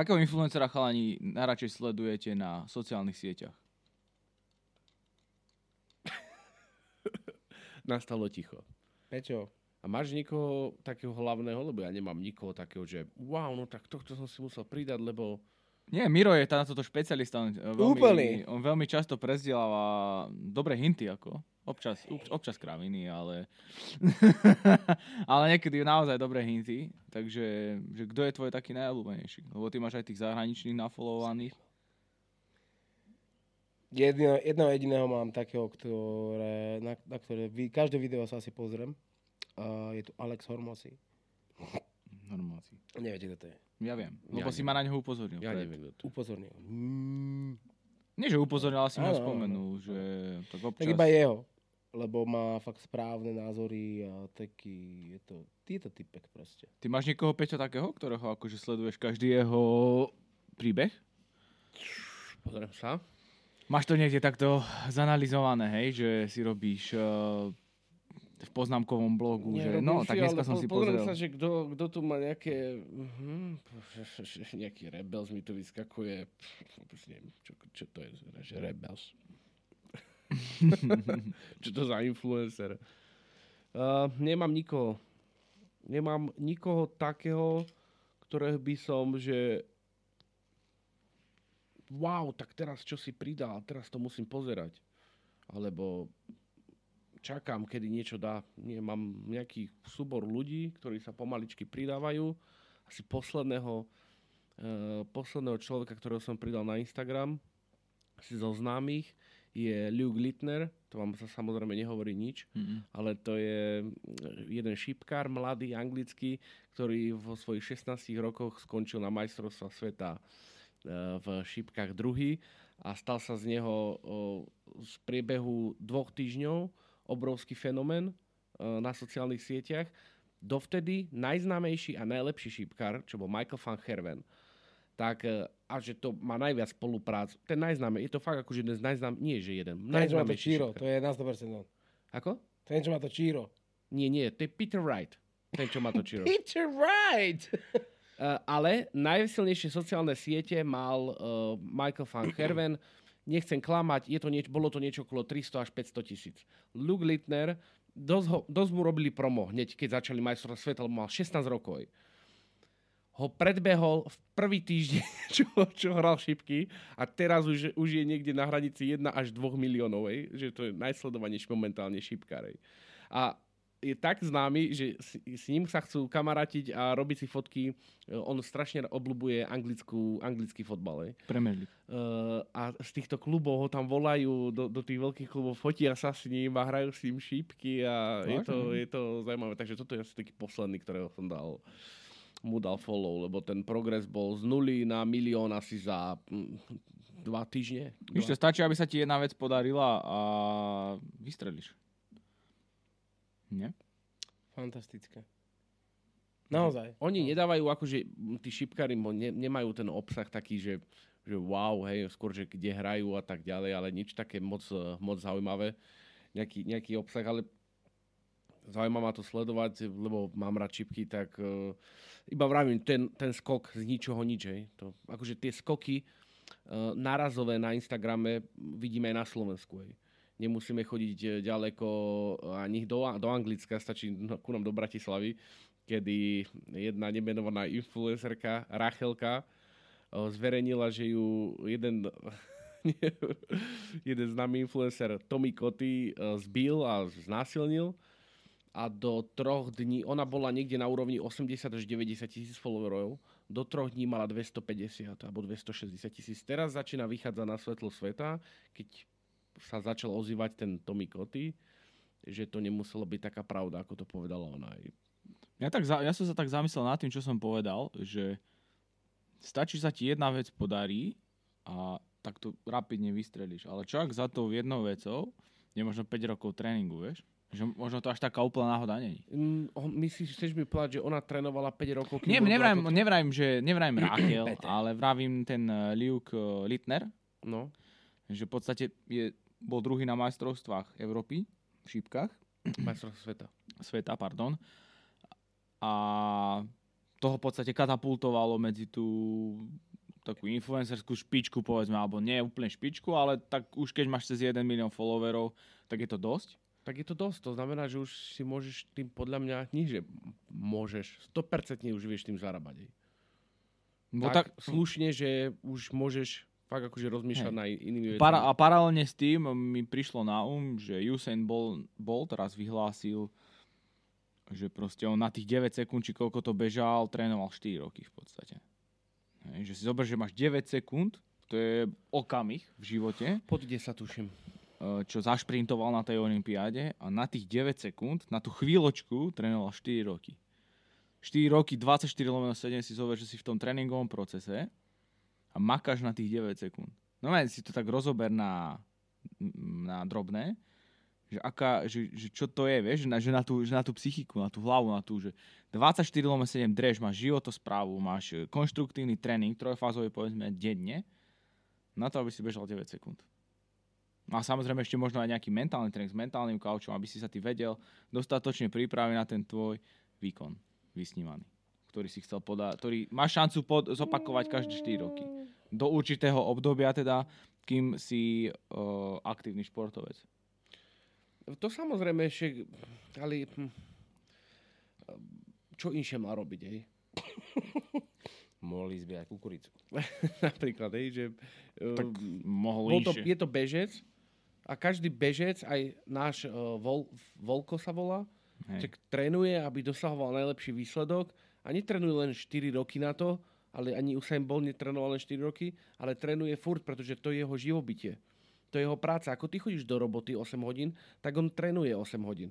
Akého influencera chalani najradšej sledujete na sociálnych sieťach? Nastalo ticho. Prečo? A máš niekoho takého hlavného, lebo ja nemám nikoho takého, že wow, no tak tohto som si musel pridať, lebo Nie, Miro je tá na toto špecialista. On veľmi, Úplný. On veľmi často prezdieláva dobré hinty, ako. Občas, obč- občas kraviny, ale... ale niekedy naozaj dobré hinty. Takže, že kto je tvoj taký najobľúbenejší? Lebo ty máš aj tých zahraničných nafollowovaných. Jedno, jedného jediného mám takého, ktoré, na, na ktoré vi, každé video sa asi pozriem. Uh, je tu Alex Hormozy. Normáci. Neviete, kto to je. Ja viem, Ja lebo si neviem. ma na neho upozornil. ja pred- neviem, kto to. Upozornil. Mm, Nie, že upozornil, ale si ma spomenul, že tak občas... tak iba jeho. Lebo má fakt správne názory a taký, je to, je to typek proste. Ty máš niekoho, Peťo, takého, ktorého akože sleduješ každý jeho príbeh? Pozriem sa. Máš to niekde takto zanalizované, hej, že si robíš uh, v poznámkovom blogu, že Nerobím no, tak si, dneska ale som po- si pozriem pozrel. sa, že kto, kto tu má nejaké... Uh-huh, nejaký Rebels mi tu vyskakuje. Pff, Vôbec neviem, čo, čo to je, že Rebels. Čo to za influencer? Uh, nemám nikoho. Nemám nikoho takého, ktorého by som, že wow, tak teraz čo si pridal, teraz to musím pozerať. Alebo čakám, kedy niečo dá. Nie, mám nejaký súbor ľudí, ktorí sa pomaličky pridávajú. Asi posledného, uh, posledného človeka, ktorého som pridal na Instagram, asi zo známych, je Luke Littner. To vám sa samozrejme nehovorí nič, Mhm. ale to je mm, jeden šipkár, mladý, anglický, ktorý vo svojich 16 rokoch skončil na majstrovstva sveta eh, v šipkách druhý a stal sa z neho z priebehu dvoch týždňov obrovský fenomén eh, na sociálnych sieťach. Dovtedy najznámejší a najlepší šipkár, čo bol Michael van Herven, tak eh, a že to má najviac spoluprác, ten najznámej, je to fakt akože jeden z najznám, nie že jeden, Ten, čo má to Číro, to je na 100%. on. Ako? Ten, čo má to Číro. Nie, nie, to je Peter Wright, ten, čo má to čiro. Peter Wright! Uh, ale najsilnejšie sociálne siete mal uh, Michael van Herven. Nechcem klamať, je to nieč, bolo to niečo okolo 300 až 500 tisíc. Luke Littner, dosť, ho, dosť mu robili promo hneď, keď začali majstrovstvá sveta, lebo mal 16 rokov. Ho predbehol v prvý týždeň, čo, čo hral šipky a teraz už, už je niekde na hranici 1 až 2 miliónov, ej, že to je najsledovanejší momentálne šipkár. ej. A je tak známy, že s, s ním sa chcú kamarátiť a robiť si fotky. On strašne obľúbuje anglickú, anglický fotbal. ej. Premier League. Uh, a z týchto klubov ho tam volajú do, do tých veľkých klubov, fotia sa s ním a hrajú s ním šípky a je to, Vážne? je to zaujímavé. Takže toto je asi taký posledný, ktorého som dal mu dal follow, lebo ten progres bol z nuly na milión asi za mm, dva týždne. Víš, to stačí, aby sa ti jedna vec podarila a vystrelíš. Nie? Fantastické. Naozaj. Oni nedávajú akože, m, tí šipkári ne, nemajú ten obsah taký, že, že wow, hej, skôr, že kde hrajú a tak ďalej, ale nič také moc, moc zaujímavé. Nejaký, nejaký obsah, ale zaujíma ma to sledovať, lebo mám rád čipky, tak uh, iba vravím, ten, ten skok z ničoho nič, hej. To, akože tie skoky uh, nárazové na Instagrame vidíme aj na Slovensku, hej. Nemusíme chodiť eh, ďaleko ani do, do Anglicka, stačí no, ku nám do Bratislavy, kedy jedna nemenovaná influencerka Rachelka eh, zverejnila, že ju jeden jeden známy influencer Tommy Koty zbil a znásilnil a do troch dní, ona bola niekde na úrovni 80 až 90 tisíc followerov, do troch dní mala 250 alebo 260 tisíc. Teraz začína vychádzať na svetlo sveta, keď sa začal ozývať ten Tommy Koty, že to nemuselo byť taká pravda, ako to povedala ona. Ja, tak ja som sa tak zamyslel nad tým, čo som povedal, že stačí sa ti jedna vec podarí a tak to rapidne vystrelíš. Ale čo ak za tou jednou vecou je možno 5 rokov tréningu, vieš? Že možno to až taká úplná náhoda není. Mm, myslíš, chceš mi povedať, že ona trénovala 5 rokov? Nie, nevrajím, to- nevrajím, že nevrajím Peter. ale vravím ten uh, Luke uh, Littner, No, že v podstate je, bol druhý na majstrovstvách Európy v šípkach, majstrovstvo sveta. sveta, pardon. A toho v podstate katapultovalo medzi tú takú influencerskú špičku, povedzme, alebo nie úplne špičku, ale tak už keď máš cez 1 milión followerov, tak je to dosť. Tak je to dosť. To znamená, že už si môžeš tým podľa mňa, nie že môžeš, 100% už vieš tým zarábať. Bo tak, tak, slušne, že už môžeš fakt akože rozmýšľať na inými vecami. para, a paralelne s tým mi prišlo na um, že Usain Bolt, Bolt teraz vyhlásil, že proste on na tých 9 sekúnd, či koľko to bežal, trénoval 4 roky v podstate. Hej, že si zober, že máš 9 sekúnd, to je okamih v živote, Pod 10 tuším. Eh, čo zašprintoval na tej olympiáde a na tých 9 sekúnd, na tú chvíľočku trénoval 4 roky. 4 roky, 24 lomeno 7 si zober, že si v tom tréningovom procese a makáš na tých 9 sekúnd. No si to tak rozober na, na drobné, že, aká, že, že čo to je, vieš, že na, že, na tú, že na tú psychiku, na tú hlavu, na tú, že 24 lomeno 7 drž, máš životosprávu, máš konštruktívny tréning, trojfázový povedzme denne, na to, aby si bežal 9 sekúnd. No a samozrejme ešte možno aj nejaký mentálny tréning s mentálnym kaučom, aby si sa ty vedel dostatočne pripraviť na ten tvoj výkon vysnívaný, ktorý si chcel podať, ktorý má šancu pod, zopakovať každé 4 roky. Do určitého obdobia teda, kým si uh, aktívny športovec. To samozrejme ešte, ale hm, čo inšie má robiť, hej? Mohli zbierať kukuricu. Napríklad, hej, že... Tak eh, mohol to, je to bežec a každý bežec, aj náš uh, Vol, Volko sa volá, Hej. tak trénuje, aby dosahoval najlepší výsledok a netrenuje len 4 roky na to, ale ani Usain Bolt netrénoval len 4 roky, ale trénuje furt, pretože to je jeho živobytie. To je jeho práca. Ako ty chodíš do roboty 8 hodín, tak on trénuje 8 hodín.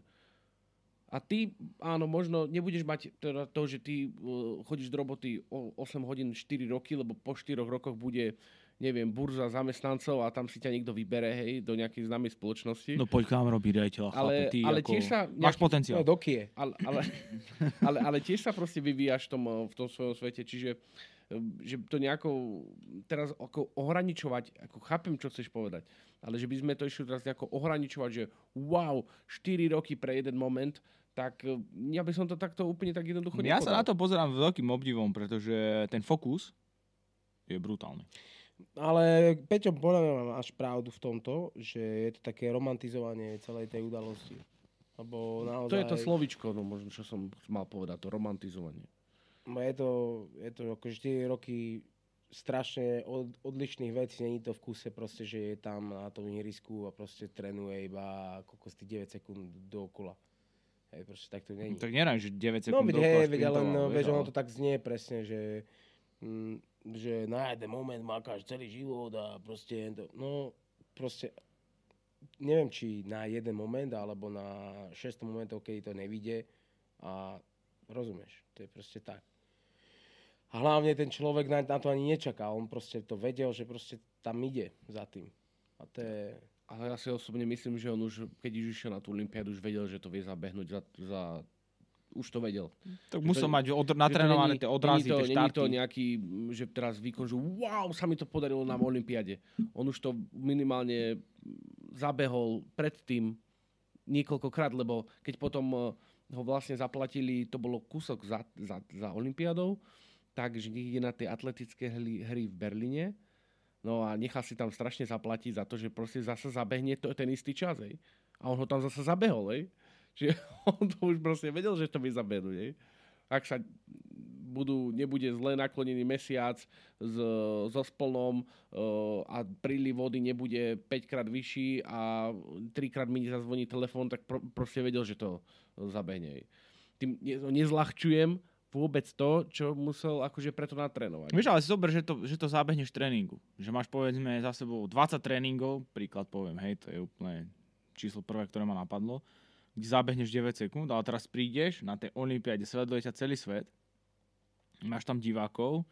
A ty, áno, možno nebudeš mať teda to, že ty uh, chodíš do roboty o 8 hodín 4 roky, lebo po 4 rokoch bude, neviem, burza zamestnancov a tam si ťa niekto vybere, hej, do nejakej známej spoločnosti. No poď k nám robiť rejiteľa, Ale- chlape, ty ale ako... tiež sa Máš nejaký- potenciál. No, do kie. ale, ale, ale, ale tiež sa proste vyvíjaš v tom, eh, v tom svojom svete, čiže eh, že to nejako teraz ako ohraničovať, ako chápem, čo chceš povedať, ale že by sme to išli teraz nejako ohraničovať, že wow, 4 roky pre jeden moment, tak eh, ja by som to takto úplne tak jednoducho Ja sa na nepodal. to pozerám veľkým obdivom, pretože ten fokus je brutálny. Ale Peťo, podľa mňa máš pravdu v tomto, že je to také romantizovanie celej tej udalosti. Lebo naozaj... To je to slovičko, no možno, čo som mal povedať, to romantizovanie. No Je to, je to ako 4 roky strašne od, odlišných vecí. Není to v kuse proste, že je tam na tom ihrisku a proste trénuje iba tých 9 sekúnd dookola. Hej, proste tak to není. Tak neraj, že 9 No sekúnd veď, dookola hej, veď, ale šprintoval, no, ono ale- to tak znie presne, že, mm, že na jeden moment makáš celý život a proste, no proste, neviem, či na jeden moment, alebo na 6 momentov, kedy to nevidie a rozumieš, to je proste tak. A hlavne ten človek na, na to ani nečaká, on proste to vedel, že proste tam ide za tým. A to je, Ale ja si osobne myslím, že on už, keď už išiel na tú Olympiádu, už vedel, že to vie zabehnúť za, za už to vedel. Tak musel to- mať od, natrénované tie odrazy, to, tie štarty. to nejaký, že teraz výkon, že wow, sa mi to podarilo na Olympiade. On už to minimálne zabehol predtým niekoľkokrát, lebo keď potom eh, ho vlastne zaplatili, to bolo kúsok za, za, za Olympiádou, takže ide na tie atletické hry, hry v Berlíne, no a nechal si tam strašne zaplatiť za to, že proste zase zabehne to, ten istý čas, hej. A on ho tam zase zabehol, hej. Čiže on to už proste vedel, že to vie zabehnúť, hej. Ak sa budú, nebude zle naklonený mesiac s, so splnom uh, a príliv vody nebude 5 krát vyšší a 3 krát mi zazvoní telefón, tak pro, proste vedel, že to zabehne. Tým ne, nezľahčujem vôbec to, čo musel akože preto natrénovať. Vieš, ale si zober, že to, že to zabehneš tréningu. Že máš povedzme za sebou 20 tréningov, príklad poviem, hej, to je úplne číslo prvé, ktoré ma napadlo, kde zabehneš 9 sekúnd, ale teraz prídeš na tej olympiáde, sleduje ťa celý svet, máš tam divákov,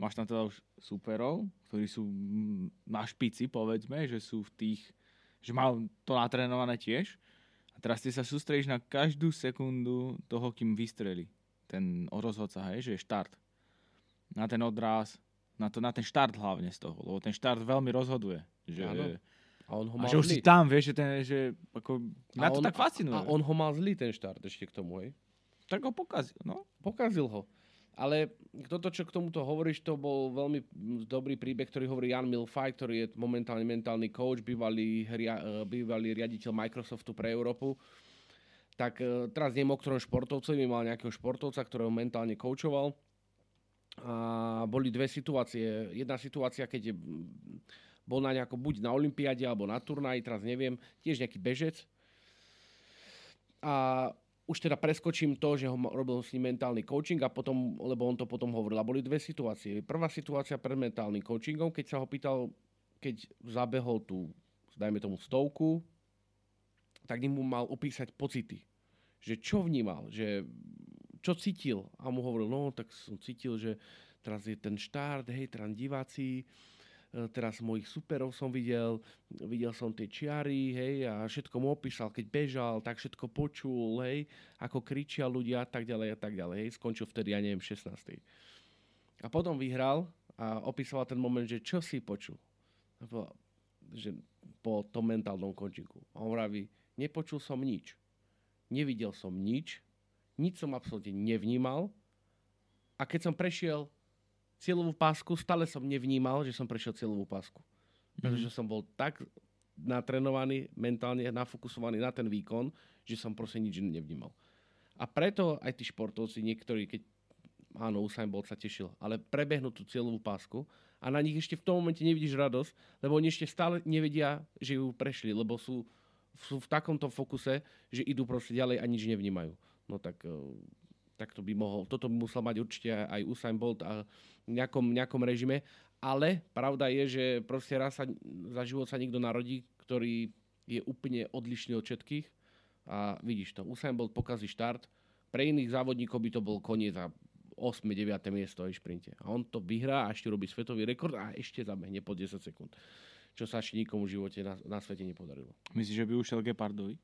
máš tam teda už superov, ktorí sú na špici, povedzme, že sú v tých, že majú to natrénované tiež. A teraz ty sa sústredíš na každú sekundu toho, kým vystrelí ten rozhodca, hej, že je štart. Na ten odraz, na, to, na ten štart hlavne z toho, lebo ten štart veľmi rozhoduje. Že, Áno. A on ho a mal že už si zlý. tam, vieš, že, ten, že ako, A na to on- tak fascinuje. A on ho mal zlý ten štart ešte k tomu, hej. tak ho pokazil, no. Pokazil ho. Ale toto, čo k tomuto hovoríš, to bol veľmi dobrý príbeh, ktorý hovorí Jan Milfaj, ktorý je momentálne mentálny coach, bývalý, ria, e, bývalý riaditeľ Microsoftu pre Európu. Tak e, teraz neviem, o ktorom športovcovi, mal nejakého športovca, ktorého mentálne coachoval. A boli dve situácie. Jedna situácia, keď je, bol na nejako, buď na Olympiade, alebo na turnaji, teraz neviem, tiež nejaký bežec. A už teda preskočím to, že ho robil s ním mentálny coaching a potom, lebo on to potom hovoril. A boli dve situácie. Prvá situácia pred mentálnym coachingom, keď sa ho pýtal, keď zabehol tú, dajme tomu stovku, tak mu mal opísať pocity. Že čo vnímal, že čo cítil. A mu hovoril, no tak som cítil, že teraz je ten štart, hej, teraz diváci, teraz mojich superov som videl, videl som tie čiary, hej, a všetko mu opísal, keď bežal, tak všetko počul, hej, ako kričia ľudia a tak ďalej a tak ďalej, hej, skončil vtedy, ja neviem, 16. A potom vyhral a opísal ten moment, že čo si počul. Že po tom mentálnom končinku. A on vraví, nepočul som nič. Nevidel som nič, nič som absolútne nevnímal a keď som prešiel cieľovú pásku stále som nevnímal, že som prešiel cieľovú pásku. Pretože mm. som bol tak natrenovaný, mentálne nafokusovaný na ten výkon, že som proste nič nevnímal. A preto aj tí športovci, niektorí, keď áno, Usain Bolt sa tešil, ale prebehnú tú cieľovú pásku a na nich ešte v tom momente nevidíš radosť, lebo oni ešte stále nevedia, že ju prešli, lebo sú, sú v takomto fokuse, že idú proste ďalej a nič nevnímajú. No tak eh, tak to by mohol, toto by musel mať určite aj Usain Bolt a v nejakom, nejakom režime. Ale pravda je, že proste raz sa, za život sa niekto narodí, ktorý je úplne odlišný od všetkých. A vidíš to, Usain Bolt pokazí štart, pre iných závodníkov by to bol koniec a 8. 9. miesto aj šprinte. A on to vyhrá a ešte robí svetový rekord a ešte zabehne po 10 sekúnd. Čo sa ešte nikomu v živote na, na svete nepodarilo. Myslíš, že by ušiel Gepardovi?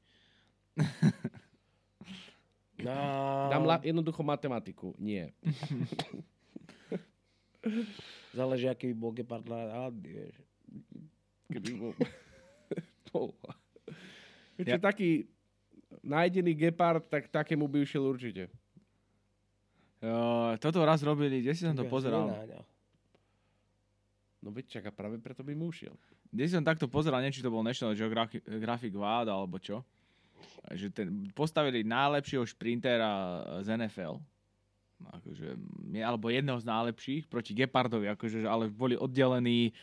No. Dám la- jednoducho matematiku. Nie. Záleží, aký by bol Gepard rád, vieš. Keby bol... bol. Ja. taký nájdený Gepard, tak takému by ušiel určite. Uh, toto raz robili, kde si som to pozeral? No veď čaká, práve preto by mu ušiel. Kde si som takto pozeral, neviem, či to bol National Geographic Wild alebo čo že ten, postavili najlepšieho šprintera z NFL, akože, alebo jedného z najlepších proti Gepardovi, akože, ale boli oddelení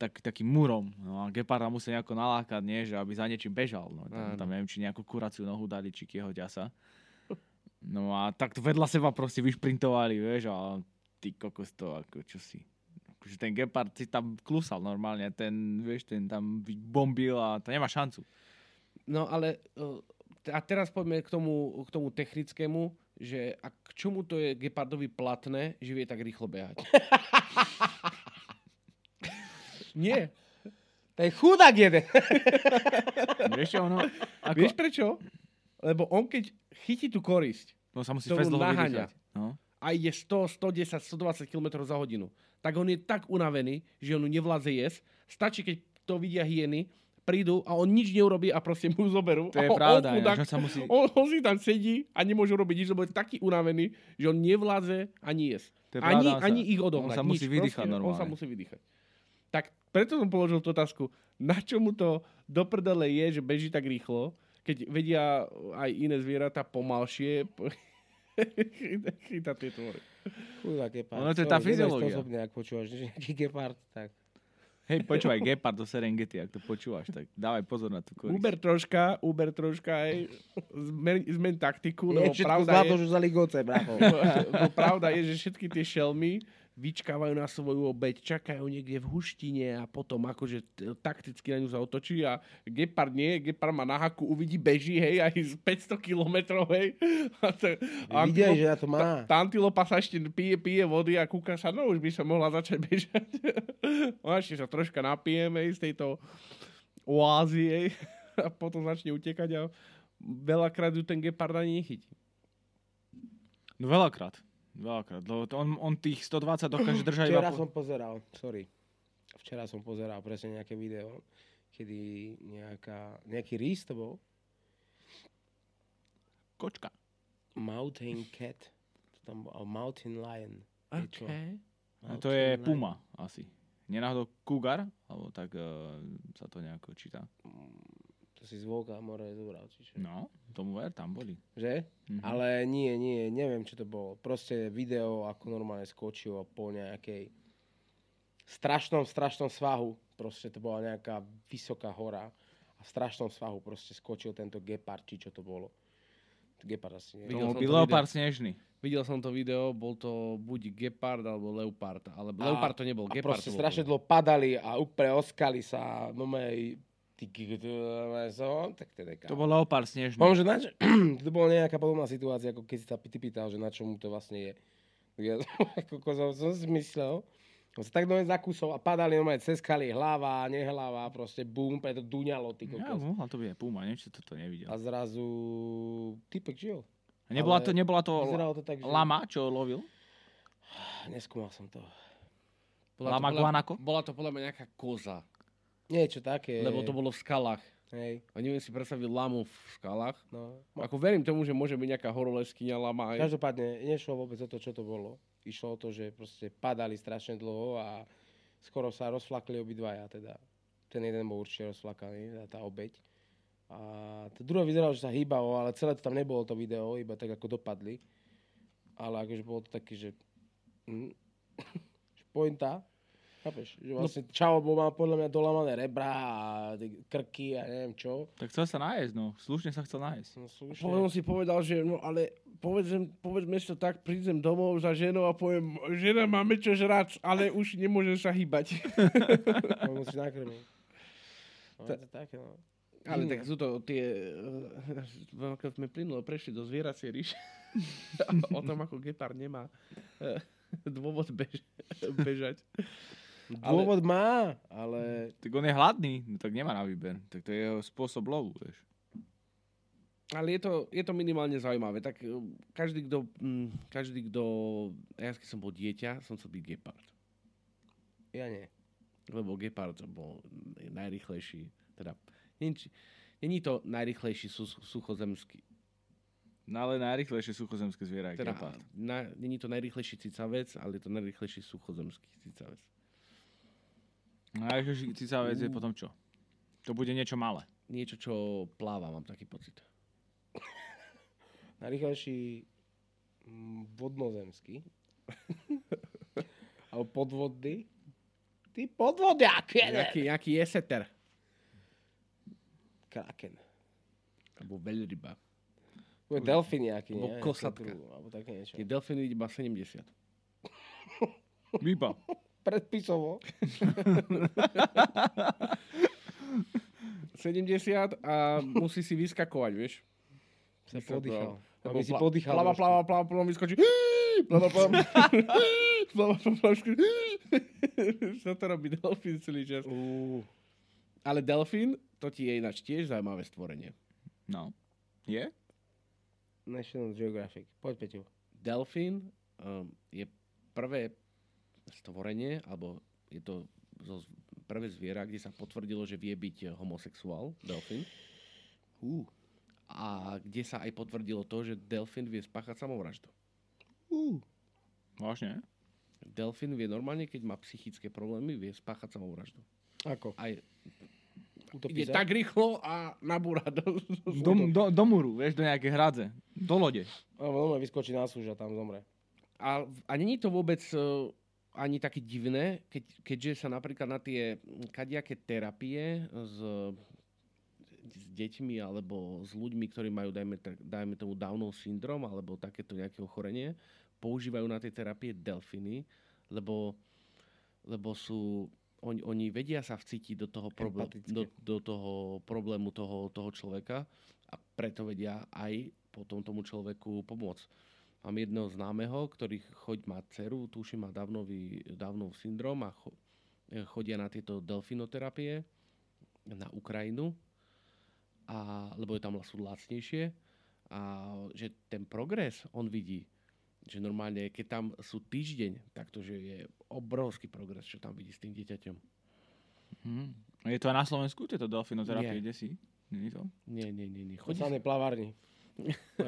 tak, takým murom. No a Geparda musel nejako nalákať, nie, že aby za niečím bežal. No, tam, tam neviem, či nejakú kuraciu nohu dali, či kieho ďasa. No a tak vedľa seba proste vyšprintovali, vieš, a ty kokos to, ako čo si. Akože ten Gepard si tam klusal normálne, ten, vieš, ten tam bombil a to nemá šancu. No ale eh, a teraz poďme k tomu, k tomu technickému, že a k čomu to je Gepardovi platné, že vie tak rýchlo behať? Nie. To je chudák jeden. Vieš, ono, ako... Vieš prečo? Lebo on keď chytí tú korisť, no, sa musí ktorú naháňa no. a ide 100, 110, 120 km za hodinu, tak on je tak unavený, že on nevládze jesť. Stačí, keď to vidia hyeny, prídu a on nič neurobí a proste mu zoberú. To je a pravda, on, chudák, ja, sa musí... on, on, si tam sedí a nemôže robiť nič, lebo je taký unavený, že on nevládze ani jesť. Ani, pravda, ani sa, ich odohnať. On sa musí nič, vydýchať normálne. On sa musí vydýchať. Tak preto som položil tú otázku, na čo mu to do prdele je, že beží tak rýchlo, keď vedia aj iné zvieratá pomalšie chytať tie tvory. Chudá gepard. Ono to je tá fyziológia. ak počúvaš, že nejaký gepard, tak Hej, počúvaj, Gepard do Serengeti, ak to počúvaš, tak dávaj pozor na tú korisť. Uber troška, Uber troška, aj zmen, zmen taktiku, lebo je, pravda je... že zali goce, bracho. pravda je, že všetky tie šelmy vyčkávajú na svoju obeď, čakajú niekde v huštine a potom akože takticky na ňu zautočí a Gepard nie, Gepard má na haku, uvidí, beží, hej, aj z 500 kilometrov, hej. A to, a Vidia, že ja to má. Tá, tá antilopa sa ešte pije, pije vody a kúka sa, no už by som mohla začať bežať. no ešte sa troška napijeme z tejto oázy, hej, a potom začne utekať a veľakrát ju ten Gepard ani nechytí. No veľakrát. Veľakrát, lebo to on, on tých 120 dokáže držať Včera iba... som pozeral, sorry. Včera som pozeral presne nejaké video, kedy nejaká, nejaký rís to bol. Kočka. Mountain cat. tam bol, Mountain Lion. Okay. A to Mountain je Lion. Puma asi. Nenáhodou Cougar? Alebo tak uh, sa to nejako číta. Si zvuk a more zobral, či čo? No, tomu ver, tam boli. Že? Mhm. Ale nie, nie, neviem, čo to bolo. Proste video, ako normálne skočil po nejakej strašnom, strašnom svahu. Proste to bola nejaká vysoká hora a v strašnom svahu proste skočil tento gepard, či čo to bolo. Gepard asi nie. Videl som leopard snežný. Videl som to video, bol to buď Gepard alebo Leopard. Ale A- Leopard to nebol, A Gepard proste to bol. strašne dlho padali a úplne oskali sa. No mej, ty, tak teda To bol leopard snežný. Mám, že na čo, to bola nejaká podobná situácia, ako keď si sa ty pýtal, že na čo mu to vlastne je. Ja ako som, som si myslel, on sa tak dole zakusol a padali normálne cez skaly, hlava, nehlava, proste bum, preto duňalo, ty Ja, kokos. mohla to byť Puma, neviem, či toto nevidel. A zrazu typek žil. A nebola to, nebola to to tak, že... lama, čo lovil? Neskúmal som to. Bola to Lama podľa- guanako? Bola to podľa mňa nejaká koza. Niečo také. Lebo to bolo v skalách. Hej, A neviem si predstaviť lamu v skalách. no. Ako verím tomu, že môže byť nejaká horoleskyňa lama aj. Každopádne, nešlo vôbec o to, čo to bolo. Išlo o to, že proste padali strašne dlho a skoro sa rozflakli obidvaja. Teda ten jeden bol určite rozflakaný, tá, tá obeď. A to druhé vyzeralo, že sa hýbalo, ale celé to tam nebolo to video, iba tak ako dopadli. Ale akože bolo to také, že... Hm, pointa, chápeš? Že vlastne Čavo bol mal podľa mňa dolamané rebra a krky a neviem čo. Tak chcel sa nájsť, no. Slušne sa chcel nájsť. No, slušne. Potom si povedal, že no ale povedzem, povedzme si to tak, prídem domov za ženou a poviem, žena máme čo žrať, ale už nemôžem sa hýbať. No, musíš nakrmiť. No, Ta- to je také, no. Ale tak sú to tie, eh, keď sme plynulo prešli do zvieracie ríše, o tom, ako gepard nemá eh, dôvod bež, bežať. Ale- Dôvod má, ale Tak on je hladný, no tak nemá na výber. Tak to je jeho spôsob lovu, vieš. Ale je to, je to minimálne zaujímavé. Tak eh, každý, kto, mm, každý, kto, ja keď som bol dieťa, som chcel byť gepard. ja nie. Lebo gepard bol najrychlejší, teda, není, není to najrychlejší suchozemský, No ale najrychlejšie suchozemské zviera je teda, gepard. na, není to najrychlejší cicavec, ale je to najrychlejší suchozemský cicavec. Najrychlejší cicavec je potom čo? To bude niečo malé. Niečo, čo pláva, mám taký pocit. Najrychlejší mm, vodnozemský. Alebo podvodný. Ty podvodiak, jeden. nejaký jeseter. Kraken. Alebo veľryba. Bude delfín nejaký, Alebo nie? kosatka. Alebo také niečo. Tie delfíny iba 70. Výba. Predpisovo. 70 a musí si vyskakovať, vieš. Sa podýchal. Aby si podýchal. Pláva, trošku. pláva, pláva, pláva, vyskočí. Pláva, pláva. Pláva, pláva, pláva. Čo to robí delfín celý čas? Ale delfín, to ti je ináč tiež zaujímavé stvorenie. No. Je? National Geographic. Poď, Peťo. Delfín um, je prvé stvorenie, alebo je to zo prvé zviera, kde sa potvrdilo, že vie byť homosexuál, delfín. Ú. A kde sa aj potvrdilo to, že delfín vie spáchať samovraždu. Ú. Vážne? Delfín vie normálne, keď má psychické problémy, vie spáchať samovraždu. Ako? Aj Utopí ide sa? tak rýchlo a nabúra do, Do, do, do múru, vieš, do nejakej hradze. Do lode. Normálne vyskočí na súž a tam zomre. A, a není to vôbec uh, ani také divné, keď, keďže sa napríklad na tie kadiaké terapie s, s deťmi alebo s ľuďmi, ktorí majú, dajme, dajme tomu Downov syndrom alebo takéto nejaké ochorenie, používajú na tie terapie delfiny, lebo, lebo sú, oni, oni vedia sa vcítiť do toho, problé- Empatické. do, do toho problému toho, toho človeka a preto vedia aj potom tomu človeku pomôcť. Mám jedného známeho, ktorý choď má dceru, tuším má Downový, Downov syndrom a cho, e, chodia na tieto delfinoterapie na Ukrajinu, a, lebo je tam sú lacnejšie a že ten progres on vidí, že normálne, keď tam sú týždeň, tak to, že je obrovský progres, čo tam vidí s tým dieťaťom. Hm. Je to aj na Slovensku, tieto delfinoterapie, kde si? Nie? Nie, nie, nie, nie. Chodí, Chodí... plavárni.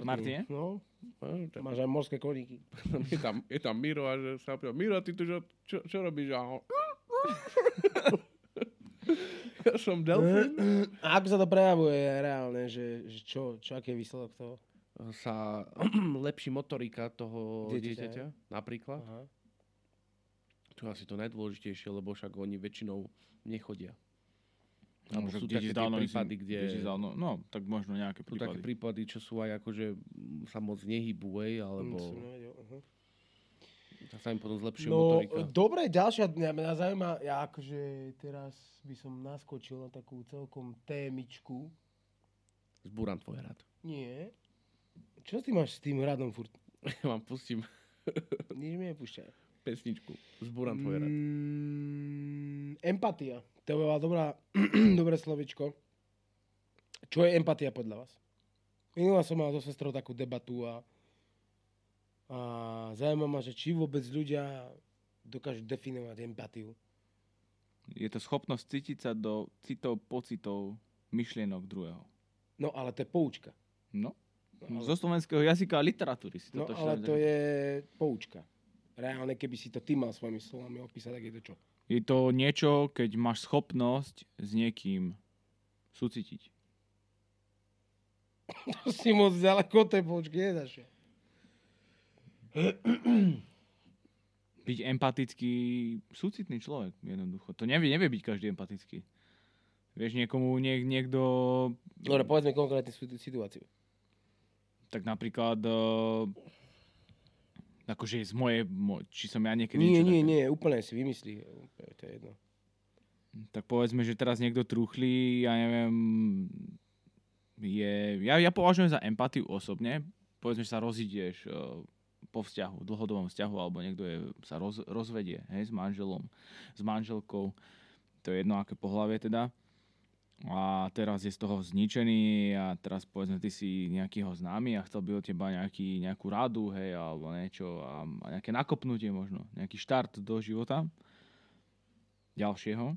Martine? No, No, máš aj morské koníky. je, tam, je tam Miro a že sa opýta, Miro, ty tu čo, čo, čo robíš? A on, ja som delfín. A ako sa to prejavuje reálne, že, že čo, čo, aký je výsledok toho? Sa lepší motorika toho Dieťaťa, dieťaťa, napríklad. Aha. To je asi to najdôležitejšie, lebo však oni väčšinou nechodia. No, Alebo sú také Downom, prípady, myslím, kde... Downom, no, tak možno nejaké Sú také prípady. prípady, čo sú aj akože mm, sa moc nehybú, hej, alebo nevedel, aha. sa im potom zlepšuje No, motorika. dobre, ďalšia, mňa, mňa zaujíma, ja akože teraz by som naskočil na takú celkom témičku. Zbúram tvoj hrad. Nie. Čo ty máš s tým hradom furt? Ja vám pustím Nič mi nepúšťaj. pesničku. Zbúram tvoj hrad. Mm, empatia. To bola dobrá, dobré slovičko. Čo je empatia podľa vás? Minula som mal so sestrou takú debatu a, a zaujíma ma, že či vôbec ľudia dokážu definovať empatiu. Je to schopnosť cítiť sa do citov, pocitov, myšlienok druhého. No ale to je poučka. No, No, ale, zo slovenského jazyka a literatúry si no, toto ale všetko- to je poučka. Reálne, keby si to ty mal svojimi slovami opísať, tak je to čo? Je to niečo, keď máš schopnosť s niekým súcitiť. To si moc ďaleko tej poučky nezašiel. Byť empatický, súcitný človek, jednoducho. To nevie, nevie byť každý empatický. Vieš, niekomu, niek, niekto, Dobre, povedzme konkrétne situ- situáciu. tak napríklad, uh, akože z mojej, mo, či som ja niekedy Nie, nie, také- nie, úplne si vymyslí. Úplne, To je jedno. tak povedzme, že teraz niekto truchlí, ja neviem, je, ja, ja považujem za empatiu osobne, povedzme, že sa rozídeš uh, po vzťahu, dlhodobom vzťahu, alebo niekto je, sa roz, rozvedie hej, s manželom, s manželkou, to je jedno, aké pohlavie teda, a teraz je z toho zničený a teraz povedzme, ty si nejakýho známy a chcel by od teba nejaký, nejakú radu, hej, alebo niečo a, a nejaké nakopnutie možno, nejaký štart do života ďalšieho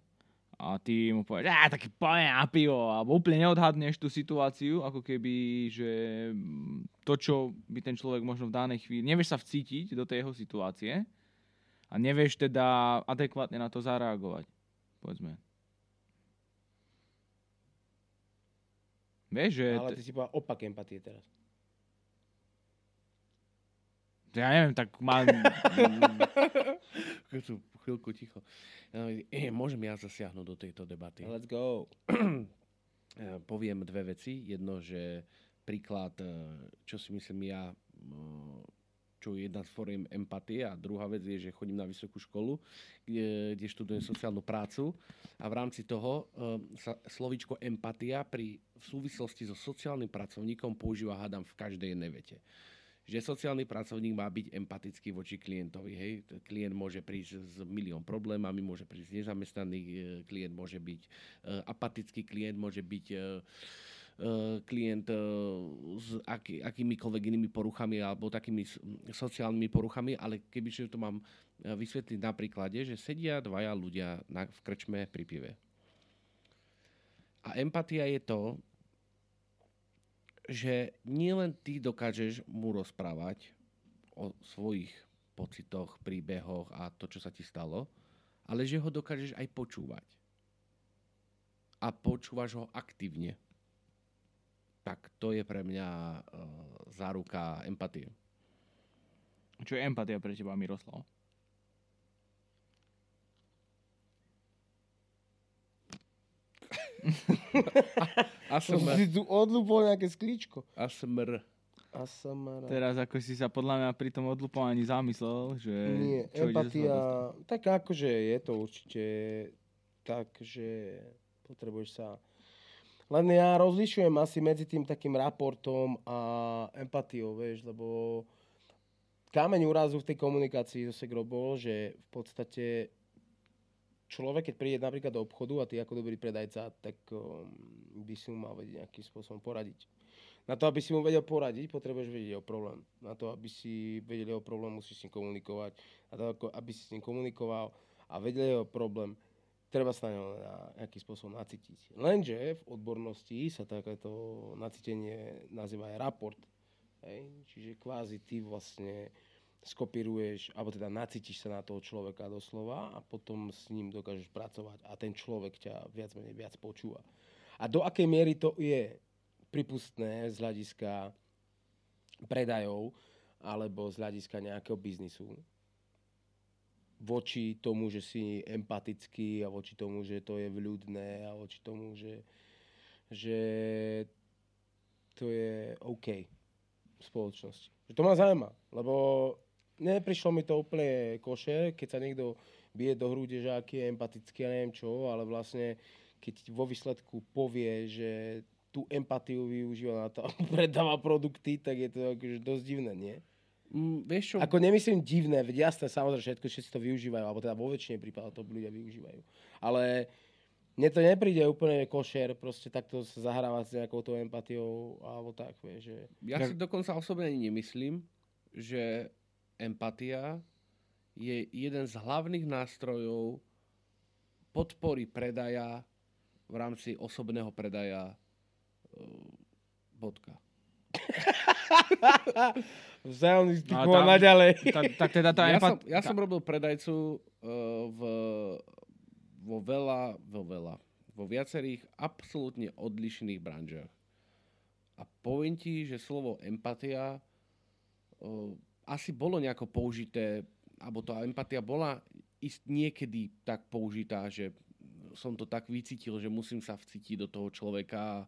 a ty mu povieš, á, taký poďme na pivo, alebo úplne neodhadneš tú situáciu, ako keby, že mm, to, čo by ten človek možno v danej chvíli, nevieš sa vcítiť do tej jeho situácie a nevieš teda adekvátne na to zareagovať, povedzme. Vieš, že... Ale ty si povedal opak empatie teraz. Ja neviem, tak mám... Chvíľku ticho. Eh, Môžem ja zasiahnuť do tejto debaty. Let's go. Eh, Poviem dve veci. Jedno, že príklad, čo si myslím ja, čo je jedna z foriem empatie a druhá vec je, že chodím na vysokú školu, kde, kde študujem sociálnu prácu a v rámci toho eh, sa slovíčko empatia pri, v súvislosti so sociálnym pracovníkom používa, hádam, v každej jednej vete že sociálny pracovník má byť empatický voči klientovi. Hej? Klient môže prísť s milión problémami, môže prísť nezamestnaný, e, klient môže byť e, apatický, klient môže byť e, klient e, s aký, akýmikoľvek inými poruchami alebo takými sociálnymi poruchami, ale kebyže to mám e, vysvetliť na príklade, že sedia dvaja ľudia na, v krčme pri pive. A empatia je to, že nielen ty dokážeš mu rozprávať o svojich pocitoch, príbehoch a to, čo sa ti stalo, ale že ho dokážeš aj počúvať. A počúvaš ho aktívne. Tak to je pre mňa uh, záruka empatie. Čo je empatia pre teba, Miroslav? ASMR. si tu odlúpol nejaké sklíčko. ASMR. Asamara. Teraz ako si sa podľa mňa pri tom odlupovaní zamyslel, že... Nie, čo empatia, tak akože je to určite tak, že potrebuješ sa... Len ja rozlišujem asi medzi tým takým raportom a empatiou, vieš, lebo kameň úrazu v tej komunikácii so Segro bol, že v podstate človek, keď príde napríklad do obchodu a ty ako dobrý predajca, tak um, by si mu mal vedieť nejakým spôsobom poradiť. Na to, aby si mu vedel poradiť, potrebuješ vedieť jeho problém. Na to, aby si vedel jeho problém, musíš s ním komunikovať. Na to, aby si s ním komunikoval a vedel jeho problém, treba sa na ňo na nejaký spôsob nacítiť. Lenže v odbornosti sa takéto nacítenie nazýva aj raport. Hej? Čiže kvázi ty vlastne skopíruješ, alebo teda nacítiš sa na toho človeka doslova a potom s ním dokážeš pracovať a ten človek ťa viac menej viac počúva. A do akej miery to je pripustné z hľadiska predajov alebo z hľadiska nejakého biznisu, voči tomu, že si empatický a voči tomu, že to je vľudné a voči tomu, že, že to je OK v spoločnosti. Že to ma zaujíma, lebo neprišlo mi to úplne koše, keď sa niekto bije do hrude, že aký je empatický a neviem čo, ale vlastne keď vo výsledku povie, že tú empatiu využíva na to, predáva produkty, tak je to akože dosť divné, nie? Mm, vieš čo? Ako nemyslím divné, veď jasné, samozrejme, všetko, všetci to využívajú, alebo teda vo väčšine prípadov to ľudia využívajú. Ale mne to nepríde úplne košer, proste takto sa zahrávať s nejakou tou empatiou, alebo tak, vieš, že... Ja si dokonca osobne ani nemyslím, že empatia je jeden z hlavných nástrojov podpory predaja v rámci osobného predaja uh, bodka. Vzájomný styk No naďalej. Tak, tak teda tá Ja, empat... som, ja som robil predajcu uh, v, vo veľa, vo veľa, vo viacerých absolútne odlišných branžiach. A poviem ti, že slovo empatia uh, asi bolo nejako použité, alebo tá empatia bola ist niekedy tak použitá, že som to tak vycítil, že musím sa vcítiť do toho človeka a,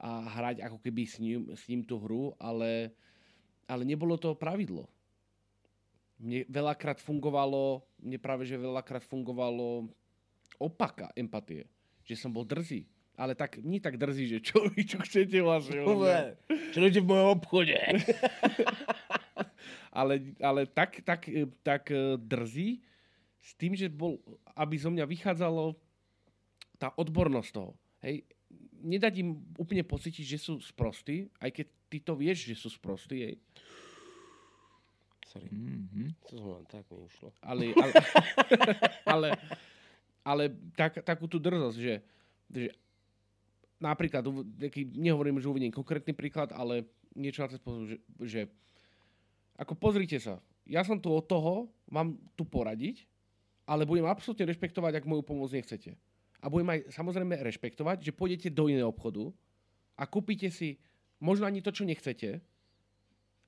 a hrať ako keby s ním, s ním tú hru, ale, ale nebolo to pravidlo mne veľakrát fungovalo, mne práve, že veľakrát fungovalo opaka empatie. Že som bol drzý. Ale tak, nie tak drzý, že čo vy, čo chcete vlastne. Dobre. Čo robíte v mojom obchode? ale, ale tak, tak, e, tak e, drzý s tým, že bol, aby zo mňa vychádzalo tá odbornosť toho. Hej, nedať im úplne pocítiť, že sú sprostí, aj keď ty to vieš, že sú sprostí, hej. Sorry, Mhm. to som len tak mi ušlo. ale, ale, ale, ale tak, takú tú drzosť, že, že napríklad, taký, nehovorím, že uvediem konkrétny príklad, ale niečo na ten spôsob, že, že ako pozrite sa, ja som tu od toho, mám tu poradiť, ale budem absolútne rešpektovať, ak moju pomoc nechcete. A budem aj samozrejme rešpektovať, že pôjdete do iného obchodu a kúpite si možno ani to, čo nechcete,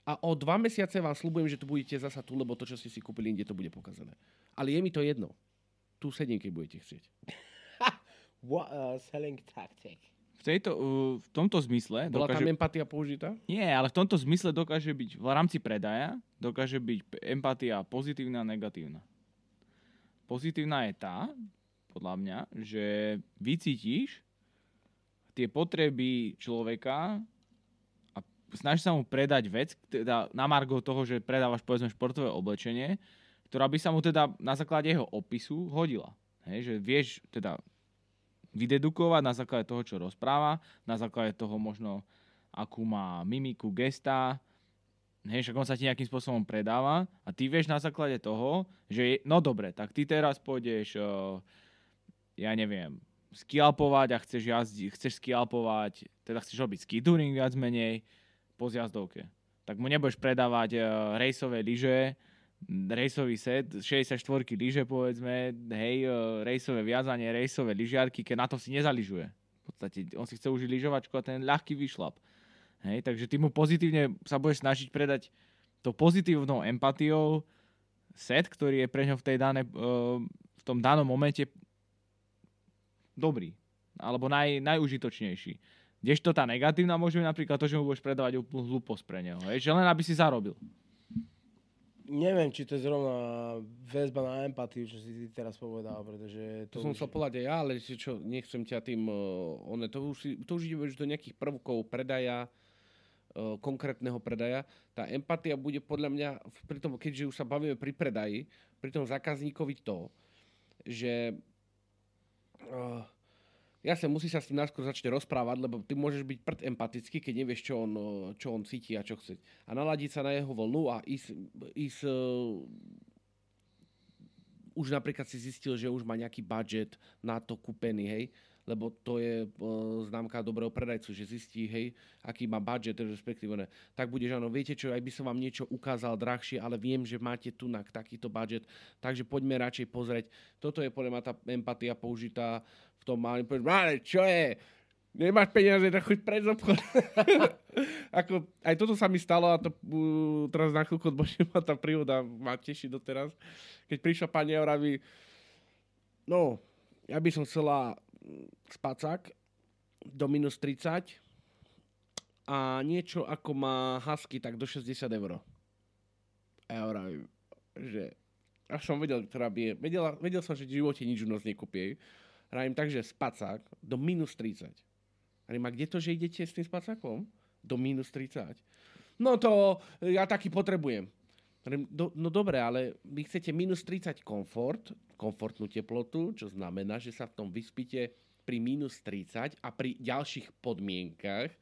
a o dva mesiace vám slúbujem, že tu budete zasa tu, lebo to, čo ste si kúpili, inde to bude pokazané. Ale je mi to jedno. Tu sedím, keď budete chcieť. What a selling tactic. V, tejto, uh, v tomto zmysle Bola dokáže... tam empatia použitá? Nie, ale v tomto zmysle dokáže byť v rámci predaja, dokáže byť empatia pozitívna a negatívna. Pozitívna je tá, podľa mňa, že vycítiš tie potreby človeka a snažíš sa mu predať vec, teda na margo toho, že predávaš povedzme športové oblečenie, ktorá by sa mu teda na základe jeho opisu hodila. Hej, že vieš teda vydedukovať na základe toho, čo rozpráva, na základe toho možno, akú má mimiku, gesta, hej, však on sa ti nejakým spôsobom predáva a ty vieš na základe toho, že je, no dobre, tak ty teraz pôjdeš, uh, ja neviem, skialpovať a chceš, jazdi, chceš skialpovať, teda chceš robiť ski touring viac menej po zjazdovke. Tak mu nebudeš predávať uh, rejsové lyže, rejsový set, 64 lyže povedzme, hej, uh, rejsové viazanie, rejsové lyžiarky, keď na to si nezaližuje. V podstate on si chce užiť lyžovačku a ten ľahký vyšlap. Hej, takže ty mu pozitívne sa budeš snažiť predať to pozitívnou empatiou set, ktorý je pre ňo v, tej dané, uh, v tom danom momente dobrý. Alebo naj, najužitočnejší. Kdežto tá negatívna môže byť napríklad to, že mu budeš predávať úplnú hlúposť pre neho. Hej, že len aby si zarobil. Neviem, či to je zrovna väzba na empatiu, čo si ty teraz povedal, pretože To to, som chcel povedať aj ja, ale si čo, nechcem ťa tým... Uh, one, to, už, si- to už ide už do nejakých prvkov predaja, uh, konkrétneho predaja. Tá empatia bude podľa mňa, pri tom, keďže už sa bavíme pri predaji, pri tom zákazníkovi to, že uh, jasne, musí sa s tým najskôr začať rozprávať, lebo ty môžeš byť prd empatický, keď nevieš, čo on, uh, čo on cíti a čo chce. A naladiť sa na jeho vlnu a ísť, ísť uh, už napríklad si zistil, že už má nejaký budget na to kúpený, hej, lebo to je uh, známka dobrého predajcu, že zistí, hej, aký má budget, respektíve ne. Tak budeš, áno, viete čo, aj by som vám niečo ukázal drahšie, ale viem, že máte tu na takýto budget, takže poďme radšej pozrieť. Toto je podľa mňa tá empatia použitá v tom malým, ale čo je, nemáš peniaze, tak choď pred obchod. Ako, aj toto sa mi stalo a to uh, teraz na chvíľku odbočím ma tá príhoda ma teší doteraz. Keď prišla pani a vraví, no, ja by som chcela spacák do minus 30 a niečo ako má Husky, tak do 60 eur. A ja vravím, že ja som vedel, ktorá by je, vedel, vedel som, že v živote nič u nás nekúpie. Vravím takže spacák do minus 30. A a kde to, že idete s tým spacákom? Do minus 30. No to ja taký potrebujem. No dobre, ale vy chcete minus 30 komfort, komfortnú teplotu, čo znamená, že sa v tom vyspíte pri minus 30 a pri ďalších podmienkach,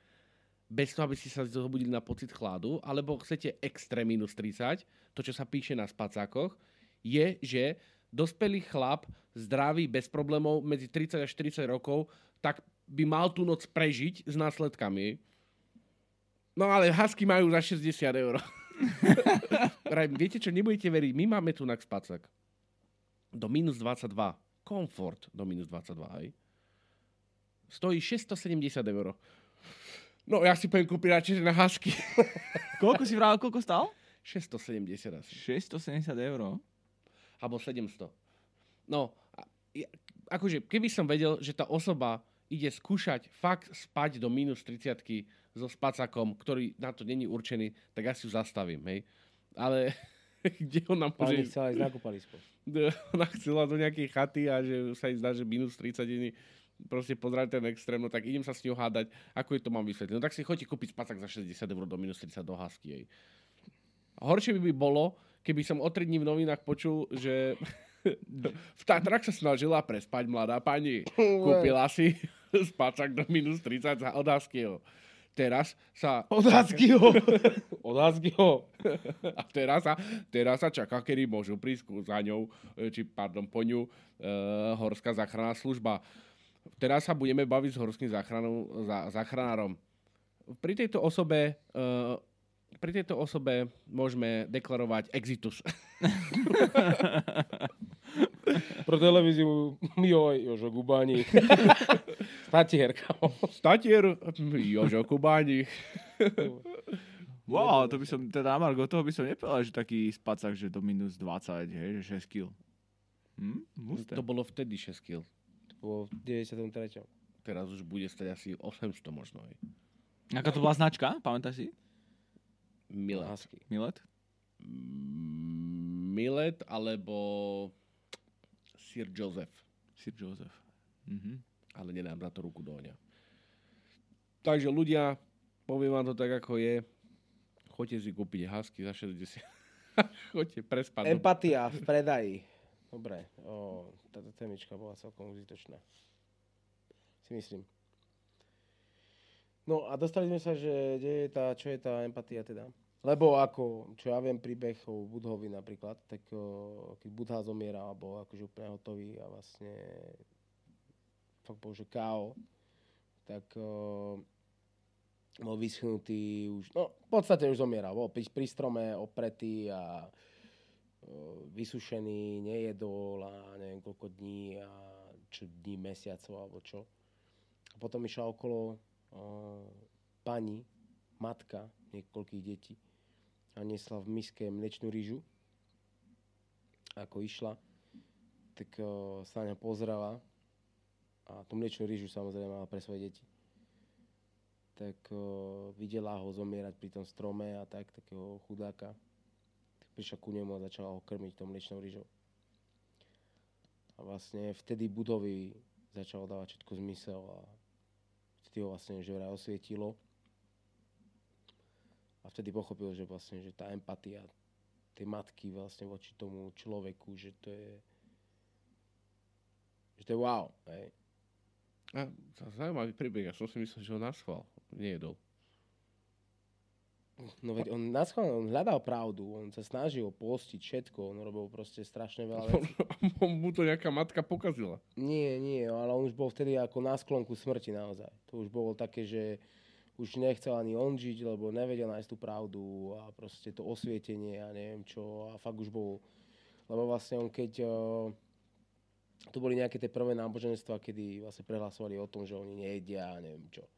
bez toho, aby ste sa zobudili na pocit chladu, alebo chcete extré minus 30, to, čo sa píše na spacákoch, je, že dospelý chlap, zdravý, bez problémov, medzi 30 a 40 rokov, tak by mal tú noc prežiť s následkami. No ale hasky majú za 60 eur. Viete čo, nebudete veriť, my máme tu na spacák. Do minus 22. Komfort do minus 22, aj. Stojí 670 eur. No, ja si poviem kúpiť radšej na hasky. koľko si vral, koľko stal? 670 asi. 670 eur? Alebo 700. No, ja, akože, keby som vedel, že tá osoba ide skúšať fakt spať do minus 30 so spacákom, ktorý na to není určený, tak asi ju zastavím, hej. Ale kde ona môže... Pani chcela ísť na kúpalisko. Ona chcela do nejakej chaty a že sa jej zdá, že minus 30 dní proste pozerať ten extrém, no tak idem sa s ňou hádať, ako je to mám vysvetliť. No tak si chodí kúpiť spacák za 60 eur do minus 30 do hasky, hej. A horšie by by bolo, keby som o 3 dní v novinách počul, že v Tatrach sa snažila prespať mladá pani. Kúpila si spacák do minus 30 za od Huskyho. Teraz sa... Od Huskyho. od Huskyho. A teraz sa, teraz sa čaká, kedy môžu prísť za ňou, e, či pardon, po ňu, uh, Horská záchranná služba. Teraz sa budeme baviť s Horským záchranou, za, záchranárom. Pri tejto osobe uh, pri tejto osobe môžeme deklarovať exitus. Pro televíziu joj, Jožo Gubáni. Statier, kamo. Statier, Jožo Kubáni. wow, to by som, teda Margo, toho by som nepovedal, že taký spacák, že do minus 20, hej, že 6 kg. Hm? To bolo vtedy 6 kg. To bolo v 93. Teraz už bude stať asi 800 možno. Hej. Aká to bola značka? Pamätáš si? Milet. Milet? Milet alebo Sir Joseph. Sir Joseph. Mhm. Ale nedám na to ruku do oňa. Takže ľudia, poviem vám to tak, ako je. Choďte si kúpiť hasky za 60. Choďte prespať. Empatia v predaji. Dobre, o, táto témička bola celkom užitočná. Si myslím. No a dostali sme sa, že kde je tá, čo je tá empatia teda? Lebo ako, čo ja viem, príbeh o Budhovi napríklad, tak o, keď Budha zomiera, alebo akože úplne hotový a vlastne fakt bol, že KO, tak o, bol vyschnutý už, no v podstate už zomieral, bol pri, pri strome opretý a o, vysušený, nejedol a neviem koľko dní a čo dní, mesiacov alebo čo. A potom išla okolo o, pani, matka niekoľkých detí a nesla v miske mliečnú rýžu. Ako išla, tak sa na pozrela a tú mliečnú rýžu samozrejme mala pre svoje deti. Tak videla ho zomierať pri tom strome a tak, takého chudáka. Tak prišla ku nemu a začala ho krmiť tou mliečnou rýžou. A vlastne vtedy budovi začalo dávať všetko zmysel a vtedy ho vlastne že vraj osvietilo a vtedy pochopil, že vlastne, že tá empatia tej matky vlastne voči tomu človeku, že to je že to je wow, hej. A zaujímavý príbeh, ja som si myslel, že ho naschval, nejedol. No veď on, na schválne, on hľadal pravdu, on sa snažil postiť všetko, on robil proste strašne veľa vecí. mu to nejaká matka pokazila. Nie, nie, ale on už bol vtedy ako na sklonku smrti naozaj. To už bolo také, že už nechcel ani on žiť, lebo nevedel nájsť tú pravdu a proste to osvietenie a neviem čo. A fakt už bol, lebo vlastne on keď, uh, to boli nejaké tie prvé náboženstva, kedy vlastne prehlasovali o tom, že oni nejedia a neviem čo.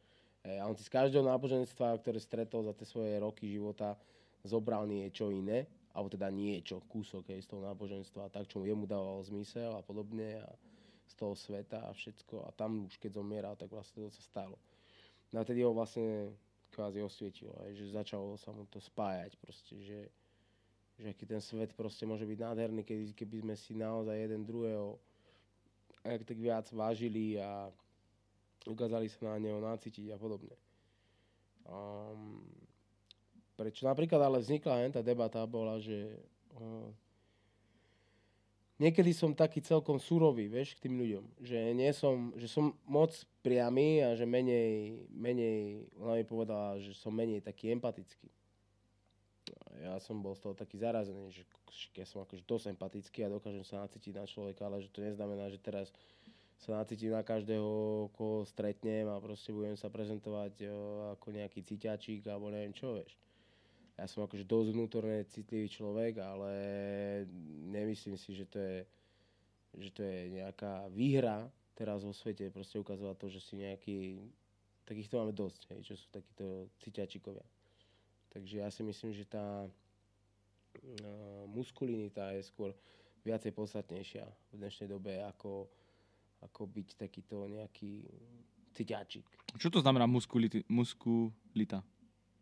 E, a on si z každého náboženstva, ktoré stretol za tie svoje roky života, zobral niečo iné, alebo teda niečo, kúsok aj z toho náboženstva, tak čo jemu dával zmysel a podobne a z toho sveta a všetko. A tam už keď zomieral, tak vlastne to sa stalo. No a tedy ho vlastne kvázi osvietilo, aj, že začalo sa mu to spájať proste, že, že aký ten svet proste môže byť nádherný, keby, keby sme si naozaj jeden druhého ak tak viac vážili a ukázali sa na neho nacítiť a podobne. Um, prečo napríklad ale vznikla len tá debata bola, že uh, niekedy som taký celkom surový, vieš, k tým ľuďom. Že nie som, že som moc priamy a že menej, menej, ona mi povedala, že som menej taký empatický. Ja som bol z toho taký zarazený, že ja som akože dosť empatický a dokážem sa nacítiť na človeka, ale že to neznamená, že teraz sa nacítim na každého, koho stretnem a proste budem sa prezentovať ako nejaký cíťačík alebo neviem čo, vieš. Ja som akože dosť vnútorne citlivý človek, ale nemyslím si, že to je, že to je nejaká výhra teraz vo svete, proste ukazovať to, že si nejaký, takýchto máme dosť, hej, čo sú takíto cíťačíkovia. Takže ja si myslím, že tá uh, muskulinita je skôr viacej podstatnejšia v dnešnej dobe ako ako byť takýto nejaký ciťáčik. Čo to znamená muskuliti, muskulita?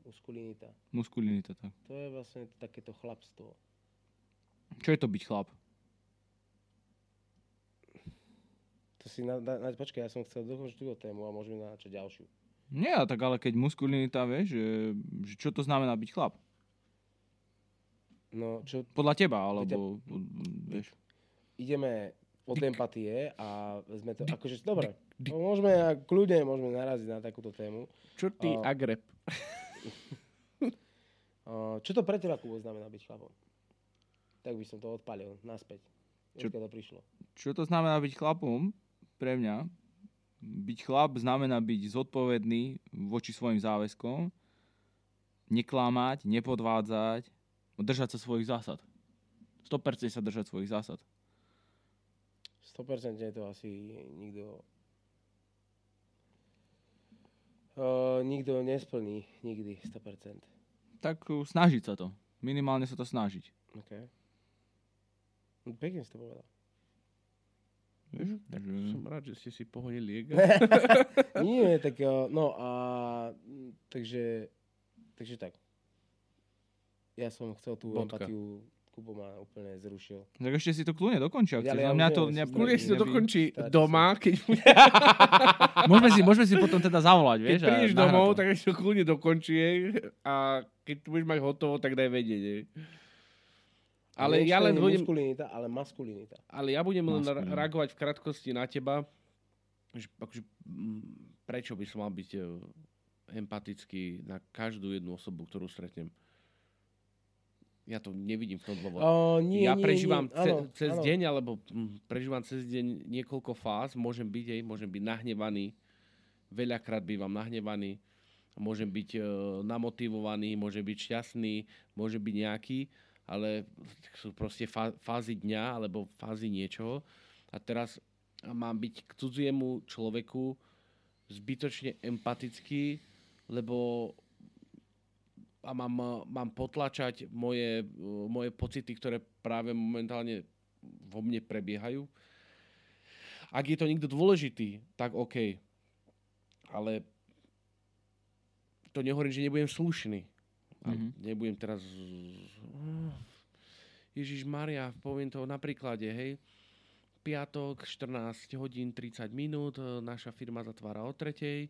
Muskulinita. Muskulinita, tak. To je vlastne takéto chlapstvo. Čo je to byť chlap? To si na, na, na počkaj, ja som chcel dokončiť túto tému a môžeme načať ďalšiu. Nie, tak ale keď muskulinita, vieš, že, že čo to znamená byť chlap? No, čo... Podľa teba, alebo, vieš. Ideme od empatie a sme to, akože, dobre, no, môžeme, kľudne môžeme naraziť na takúto tému. Čo ty, uh, agrep? Uh, čo to pre teba, Kubo, znamená byť chlapom? Tak by som to odpalil naspäť. Čo, to prišlo. Čo to znamená byť chlapom? Pre mňa. Byť chlap znamená byť zodpovedný voči svojim záväzkom, neklamať, nepodvádzať, držať sa svojich zásad. 100% sa držať svojich zásad. 100% to asi nikto uh, nikto nesplní nikdy 100%. Tak uh, snažiť sa to. Minimálne sa to snažiť. OK. No, pekne si to povedal. Vieš, tak že... som rád, že ste si pohodili Nie, tak no a takže, takže tak. Ja som chcel tú Bodka. empatiu Kubo ma úplne zrušil. Tak ešte si to kľúne dokončí. Ak ja, ja mňa to ne, kľúne si to dokončí doma, keď... môžeme, si, môžeme si potom teda zavolať, vieš? Keď prídeš domov, to. tak ešte to kľúne dokončí a keď tu budeš mať hotovo, tak daj vedieť. Je. Ale ja len budem... Muskulinita, ale maskulinita. Ale ja budem len reagovať v krátkosti na teba, že, akože, prečo by som mal byť e, empatický na každú jednu osobu, ktorú stretnem. Ja to nevidím v tom dôvod. Uh, nie, ja nie, prežívam nie. Ce, ano, cez ano. deň, alebo hm, prežívam cez deň niekoľko fáz. Môžem byť, aj, môžem byť nahnevaný. Veľakrát bývam nahnevaný. Môžem byť uh, namotivovaný, môžem byť šťastný, môžem byť nejaký, ale sú proste fázy dňa alebo fázy niečoho. A teraz mám byť k cudziemu človeku zbytočne empatický, lebo a mám, mám potlačať moje, moje pocity, ktoré práve momentálne vo mne prebiehajú. Ak je to niekto dôležitý, tak OK. Ale to nehovorím, že nebudem slušný. Mm-hmm. Nebudem teraz... Ježiš Maria, poviem to na príklade, hej. Piatok, 14 hodín 30 minút, naša firma zatvára o tretej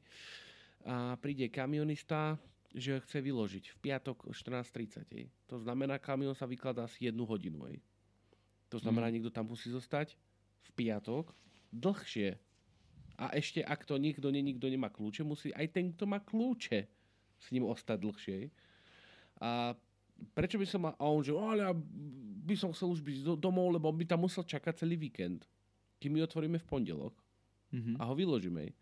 a príde kamionista, že chce vyložiť v piatok 14.30. To znamená, kamion sa vykladá asi jednu hodinu. Ej. To znamená, mm. niekto tam musí zostať v piatok dlhšie. A ešte, ak to nikto, nie, nikto nemá kľúče, musí aj ten, kto má kľúče, s ním ostať dlhšie. A prečo by som mal... A on že, ale ja by som chcel už byť do, domov, lebo on by tam musel čakať celý víkend. Kým my otvoríme v pondelok Mhm. a ho vyložíme.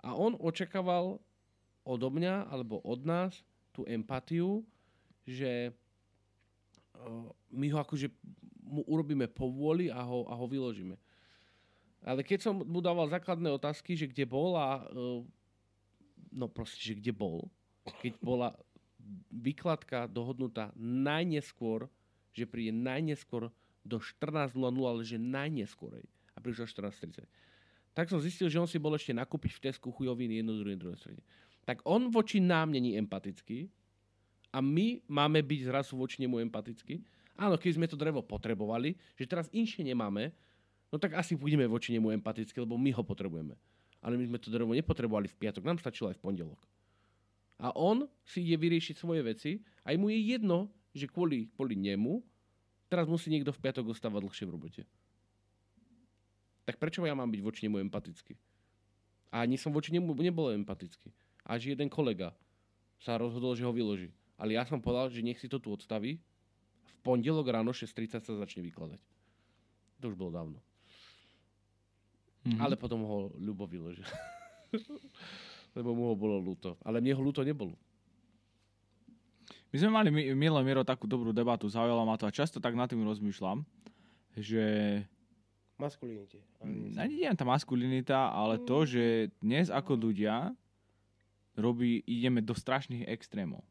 A on očakával odo mňa alebo od nás tú empatiu, že uh, my ho akože mu urobíme povôli a ho, a ho vyložíme. Ale keď som mu dával základné otázky, že kde bol a uh, no proste, že kde bol, keď bola výkladka dohodnutá najneskôr, že príde najneskôr do 14.00, ale že najneskorej. A prišiel 14.30 tak som zistil, že on si bol ešte nakúpiť v Tesku chujoviny jedno druhé druhé strede. Tak on voči nám není empatický a my máme byť zrazu voči nemu empatický. Áno, keď sme to drevo potrebovali, že teraz inšie nemáme, no tak asi budeme voči nemu empaticky, lebo my ho potrebujeme. Ale my sme to drevo nepotrebovali v piatok, nám stačilo aj v pondelok. A on si ide vyriešiť svoje veci, aj mu je jedno, že kvôli, kvôli nemu teraz musí niekto v piatok ostávať dlhšie v robote tak prečo ja mám byť voči nemu empatický? A ani som voči nemu nebol empatický. Až jeden kolega sa rozhodol, že ho vyloží. Ale ja som povedal, že nech si to tu odstaví. V pondelok ráno 6.30 sa začne vykladať. To už bolo dávno. Mhm. Ale potom ho ľubo vyložil. Lebo mu ho bolo ľúto. Ale mne ho ľúto nebolo. My sme mali, Mi- Milo Miro, takú dobrú debatu, zaujalo ma to a často tak nad tým rozmýšľam, že Maskulinite. Ani ani nie je tá maskulinita, ale to, že dnes ako ľudia robí, ideme do strašných extrémov.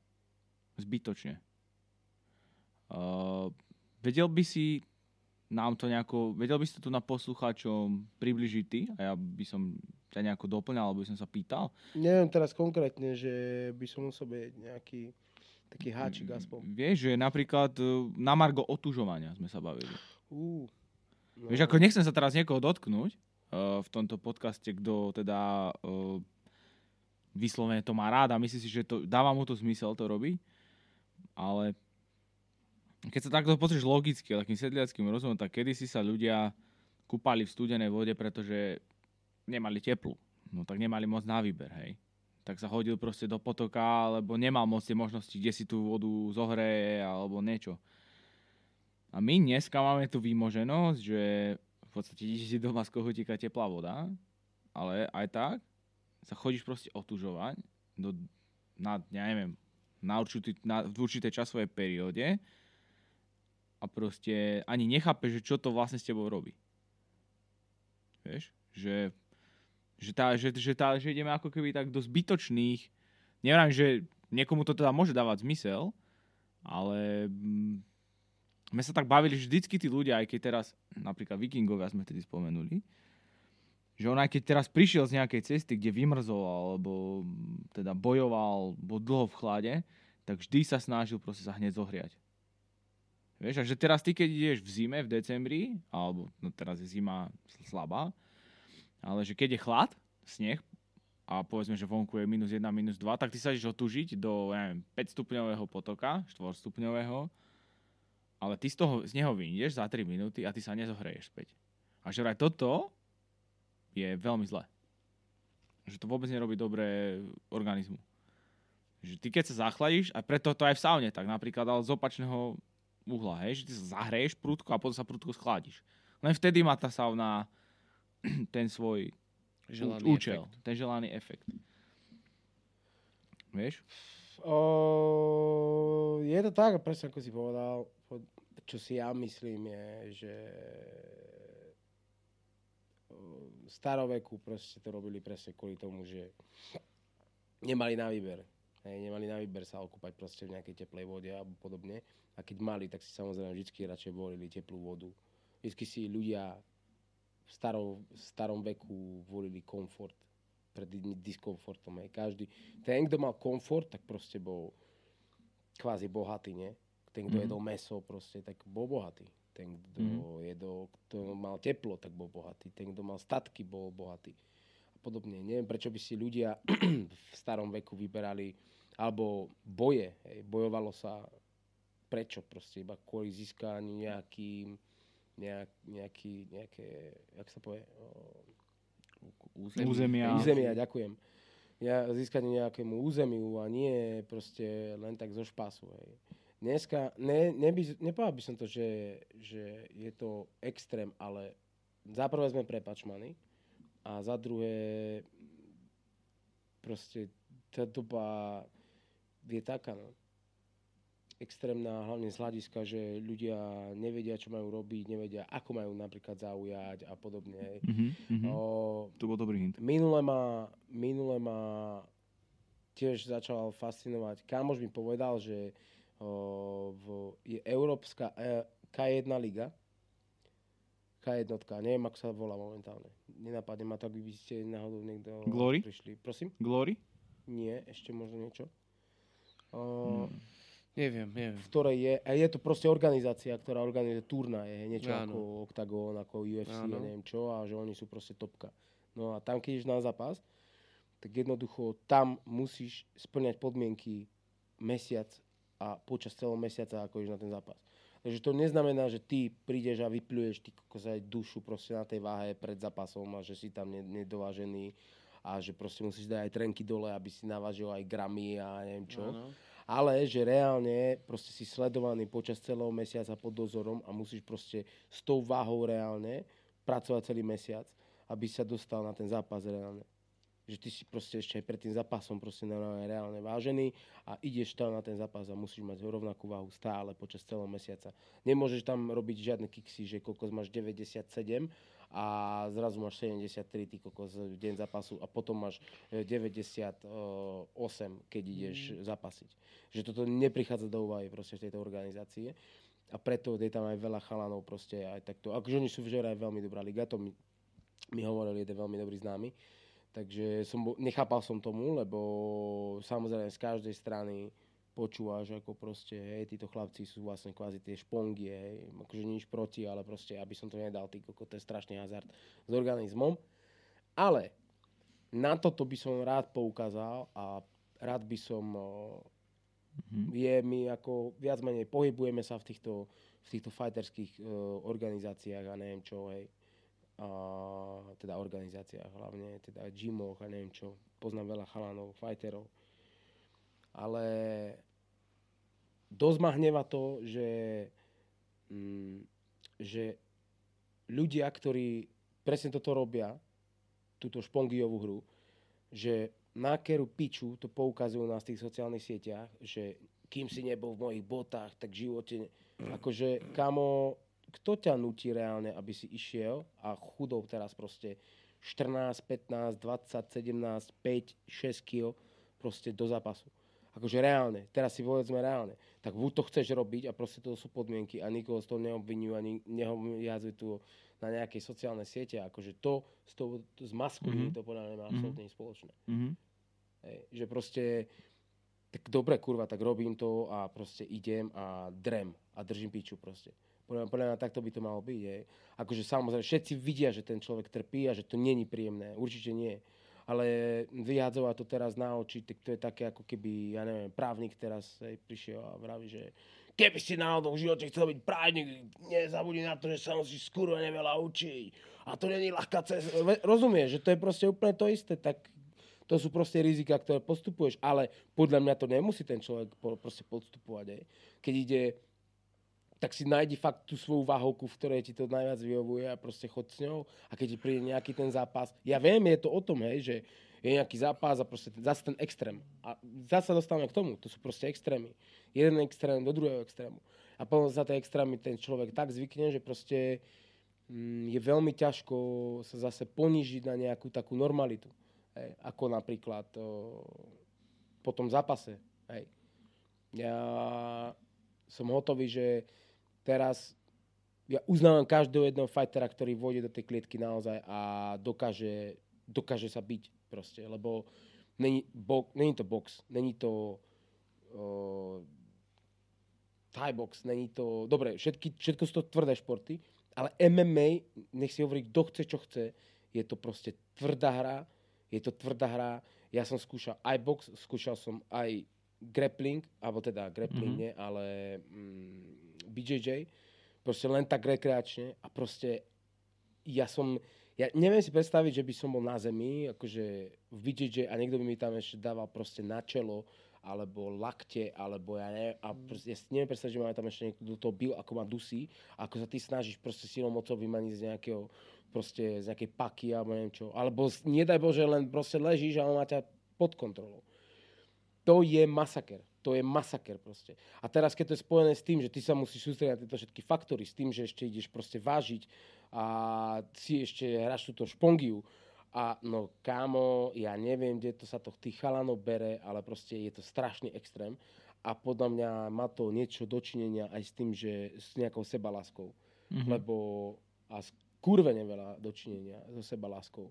Zbytočne. Uh, vedel by si nám to nejako, vedel by si to tu na poslucháčom približiť ty a ja by som ťa nejako doplňal, alebo by som sa pýtal. Neviem teraz konkrétne, že by som musel byť nejaký taký háčik aspoň. Vieš, že napríklad uh, na Margo otužovania sme sa bavili. Uh, no. Vieš, ako nechcem sa teraz niekoho dotknúť uh, v tomto podcaste, kto teda uh, vyslovene to má rád a myslí si, že to, dáva mu to zmysel to robiť, ale keď sa takto pozrieš logicky, takým sedliackým rozumom, tak kedysi sa ľudia kúpali v studenej vode, pretože nemali teplu. No tak nemali moc na výber, hej. Tak sa hodil proste do potoka, alebo nemal moc tie možnosti, kde si tú vodu zohreje, alebo niečo. A my dneska máme tú výmoženosť, že v podstate ideš si doma z kohutíka teplá voda, ale aj tak sa chodíš proste otužovať do, na, ja neviem, na, určitý, na v určitej časovej perióde a proste ani nechápeš, že čo to vlastne s tebou robí. Vieš? Že, že, tá, že, že, tá, že ideme ako keby tak do zbytočných, neviem, že niekomu to teda môže dávať zmysel, ale mm, sme sa tak bavili, že vždycky tí ľudia, aj keď teraz, napríklad vikingovia sme tedy spomenuli, že on aj keď teraz prišiel z nejakej cesty, kde vymrzol, alebo teda bojoval, bol dlho v chlade, tak vždy sa snažil proste sa hneď zohriať. Vieš, a že teraz ty, keď ideš v zime, v decembri, alebo no teraz je zima slabá, ale že keď je chlad, sneh, a povedzme, že vonku je minus 1, minus 2, tak ty sa ideš otužiť do, ja neviem, 5 stupňového potoka, 4 stupňového, ale ty z toho, z neho vyjdeš za 3 minúty a ty sa nezohreješ späť. A že vraj toto je veľmi zlé. Že to vôbec nerobí dobré organizmu. Že ty keď sa zachladíš, a preto to aj v saune, tak napríklad ale z opačného uhla, hej, že ty sa zahreješ prúdko a potom sa prúdko schladíš. Len vtedy má tá sauna ten svoj Želaný účel, efekt. ten želaný efekt. Vieš? O, je to tak, presne ako si povedal. Po- Čo si ja myslím je, že staroveku proste to robili presne kvôli tomu, že nemali na výber. Hej, nemali na výber sa okúpať proste v nejakej teplej vode alebo podobne. A keď mali, tak si samozrejme vždy radšej volili teplú vodu. Vždy si ľudia v starom, v starom veku volili komfort pred di- diskomfortom. Hej. Každý, ten, kto mal komfort, tak proste bol kvázi bohatý, nie? Ten, kto Mhm. jedol meso, proste, tak bol bohatý. Ten, kto Mhm. jedol, kto mal teplo, tak bol bohatý. Ten, kto mal statky, bol bohatý. A podobne. Neviem, prečo by si ľudia v starom veku vyberali alebo boje. Hej. Bojovalo sa prečo? Proste iba kvôli získaniu nejakým nejak, nejaký, nejaké, jak sa povie, o, Územia. územia, ďakujem. ja, získať nejakému územiu a nie proste len tak zo špasu. Hej. Dneska, ne, neby, nepovedal by som to, že, že je to extrém, ale za prvé sme prepačmani a za druhé proste tá doba je taká, no extrémna, hlavne z hľadiska, že ľudia nevedia, čo majú robiť, nevedia, ako majú napríklad zaujať a podobne. Mm-hmm. O, to bol dobrý hint. Minule ma, minule ma tiež začal fascinovať. Kámoš mi povedal, že v, je Európska e, K1 liga, K1, neviem, ako sa volá momentálne. Nenapadne ma to, ak by ste náhodou niekto Glory? prišli. Prosím? Glory? Nie, ešte možno niečo. O, Hmm. Neviem, neviem. v ktorej je, a je to proste organizácia, ktorá organizuje turnaje, niečo Áno. ako Octagon, ako UFC, Áno. ja neviem čo, a že oni sú proste topka. No a tam, keď ideš na zápas, tak jednoducho tam musíš splňať podmienky mesiac a počas celého mesiaca, ako na ten zápas. Takže to neznamená, že ty prídeš a vypluješ ty kokos aj dušu proste na tej váhe pred zápasom a že si tam ne- nedovážený a že proste musíš dať aj trenky dole, aby si navážil aj gramy a neviem čo Áno. ale že reálne proste si sledovaný počas celého mesiaca pod dozorom a musíš proste s tou váhou reálne pracovať celý mesiac, aby sa dostal na ten zápas reálne. Že ty si proste ešte aj pred tým zápasom proste normálne reálne vážený a ideš tam na ten zápas a musíš mať rovnakú váhu stále počas celého mesiaca. Nemôžeš tam robiť žiadne kiksy, že kokos máš 97 a zrazu máš 73 ty kokos v deň zápasu a potom máš e, 98, keď ideš zapasiť. Že toto neprichádza do úvahy proste v tejto organizácie. A preto je tam aj veľa chalanov proste aj takto. Akože oni sú v Žere aj veľmi dobrá liga, to mi, mi hovoril jeden veľmi dobrý známy. Takže som bol, nechápal som tomu, lebo samozrejme z každej strany počúvaš, ako proste, hej, títo chlapci sú vlastne kvázi tie špongie, hej, akože nič proti, ale proste, aby som to nedal, ty koko, to je strašný hazard s organizmom. Ale na toto by som rád poukázal a rád by som, o, Mhm. je mi ako viac menej pohybujeme sa v týchto, v týchto fighterských o, organizáciách a neviem čo, hej. A, teda organizáciách hlavne, teda gymoch a neviem čo. Poznám veľa chalanov, fighterov. Ale dosť ma hneva to, že, mm, že ľudia, ktorí presne toto robia, túto špongiovú hru, že na keru piču to poukazujú na tých sociálnych sieťach, že kým si nebol v mojich botách, tak v živote... Ne... Akože, kamo, kto ťa nutí reálne, aby si išiel a chudol teraz proste 14, 15, 20, 17, 5, 6 kg proste do zápasu. Akože reálne, teraz si povedzme reálne. Tak buď to chceš robiť a proste to sú podmienky a nikoho z toho neobvinujú ani nehoviazujú tu na nejakej sociálnej siete. Akože to, s to, s maskulím Mhm. to podľa mňa nemá Mhm. absolútne nič spoločné. Mhm. Hej, že proste, tak dobre kurva, tak robím to a proste idem a drem a držím piču proste. Podľa, podľa mňa takto by to malo byť. Hej. Akože samozrejme, všetci vidia, že ten človek trpí a že to není príjemné. Určite nie. Ale vyhadzovať to teraz na oči, tak to je také ako keby, ja neviem, právnik teraz hej, prišiel a vraví, že keby si náhodou v živote chcel byť právnik, nezabudni na to, že sa musíš skurvene veľa učiť. A to není ľahká cesta. Rozumieš, že to je proste úplne to isté, tak to sú proste rizika, ktoré postupuješ, ale podľa mňa to nemusí ten človek proste podstupovať. Aj. Keď ide, tak si nájdi fakt tú svoju váhovku, v ktorej ti to najviac vyhovuje a proste chod s ňou. A keď ti príde nejaký ten zápas, ja viem, je to o tom, hej, že je nejaký zápas a proste ten, zase ten extrém. A zase sa dostávame k tomu, to sú proste extrémy. Jeden extrém do druhého extrému. A potom za tie extrémy ten človek tak zvykne, že proste mm, je veľmi ťažko sa zase ponížiť na nejakú takú normalitu. Hej, ako napríklad o, po tom zápase. Hej. Ja som hotový, že teraz ja uznávam každého jedného fightera, ktorý vôjde do tej klietky naozaj a dokáže, dokáže sa byť proste, lebo není, bo, není to box, není to o, Thai box, není to... Dobre, všetky, všetko sú to tvrdé športy, ale MMA, nech si hovorí, kto chce, čo chce, je to proste tvrdá hra, je to tvrdá hra. Ja som skúšal aj box, skúšal som aj grappling, alebo teda grappling Mhm. nie, ale mm, BJJ, proste len tak rekreačne a proste ja som, ja neviem si predstaviť, že by som bol na zemi, akože vidieť, že a niekto by mi tam ešte dával proste na čelo, alebo lakte, alebo ja neviem, a proste, ja si neviem predstaviť, že ma tam ešte niekto do toho bil, ako ma dusí, ako sa ty snažíš proste silou mocou vymaniť z nejakého, proste z nejakej paky, alebo neviem čo. Alebo nedaj Bože, len proste ležíš a on má ťa pod kontrolou. To je masaker. To je masaker proste. A teraz, keď to je spojené s tým, že ty sa musíš sústrediť na tieto všetky faktory, s tým, že ešte ideš proste vážiť a si ešte hráš túto špongiu, a no kámo, ja neviem, kde to sa to tých chalanov bere, ale proste je to strašný extrém. A podľa mňa má to niečo dočinenia aj s tým, že s nejakou sebaláskou. Mhm. Lebo a skurvene veľa dočinenia so sebaláskou.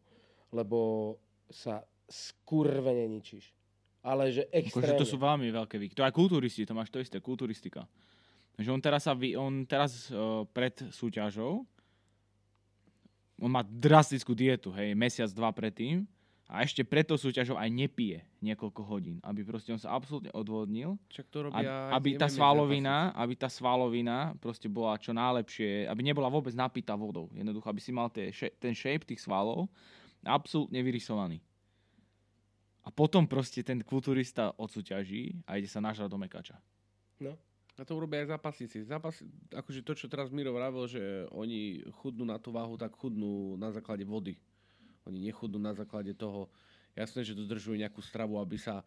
Lebo sa skurvene ničíš. Ale že Akože extrémne. to sú veľmi veľké výky. To aj kulturisti, to máš to isté, kulturistika. Že on teraz, sa vy, on teraz uh, pred súťažou, on má drastickú dietu, hej, mesiac, dva predtým, a ešte pred tou súťažou aj nepije niekoľko hodín, aby proste on sa absolútne odvodnil, Však to aby, robia aby tá svalovina, aby tá svalovina proste bola čo najlepšie, aby nebola vôbec napitá vodou. Jednoducho, aby si mal tie, ten shape tých svalov absolútne vyrysovaný. A potom proste ten kulturista odsúťaží a ide sa nažrať do mekača. A to urobia aj zápasníci. Zápas, akože to, čo teraz Miro vravel, že oni chudnú na tú váhu, tak chudnú na základe vody. Oni nechudnú na základe toho, jasné, že dodržujú nejakú stravu, aby sa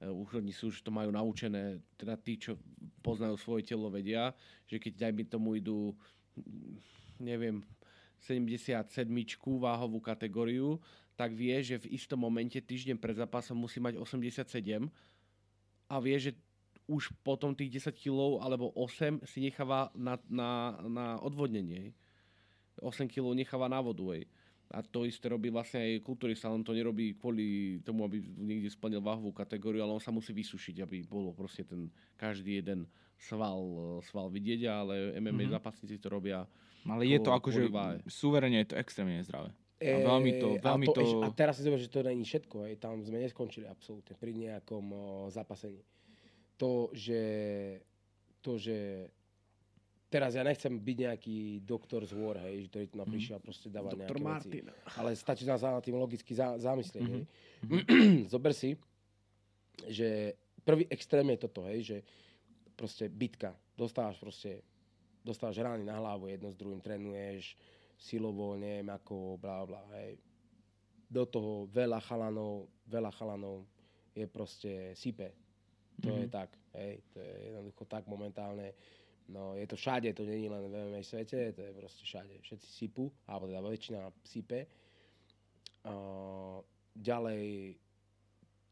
e, oni sú, že to majú naučené, teda tí, čo poznajú svoje telo, vedia, že keď dajme tomu idú, neviem, 77 váhovú kategóriu, tak vie, že v istom momente týždeň pred zápasom musí mať 87 a vie, že už potom tých 10 kg alebo 8 si necháva na, na, na odvodnenie. hej. 8 kg necháva na vodu. Hej. A to isté robí vlastne aj kulturista, on to nerobí kvôli tomu, aby niekde splnil váhovú kategóriu, ale on sa musí vysušiť, aby bolo proste ten každý jeden sval, sval vidieť, ale MMA Mhm. mm-hmm. zápasníci to robia. Ale je to akože, suverene je to extrémne nezdravé. A veľmi to- Eh, veľmi a, to- ešte- a teraz si zober, že to není všetko. Hej. Tam sme neskončili absolútne pri nejakom o, zapasení. To, že, to, že teraz ja nechcem byť nejaký doktor z War, hej, ktorý tu Mhm. napríšiel a proste dáva Doktor nejaké veci. Martin. Ale stačí sa na tým logicky za, zamyslieť. Mhm. Hej. Zober si, že prvý extrém je toto, hej, že proste bitka. Dostávaš proste, dostávaš rány na hlavu, jedno s druhým trénuješ, silovo, neviem ako, bla bla, hej. Do toho veľa chalanov, veľa chalanov je proste sype. To je Mhm. tak, hej, to je jednoducho tak momentálne. No, je to všade, to je len v MMA svete, to je proste všade. Všetci sypú, alebo teda väčšina sype. Uh, ďalej,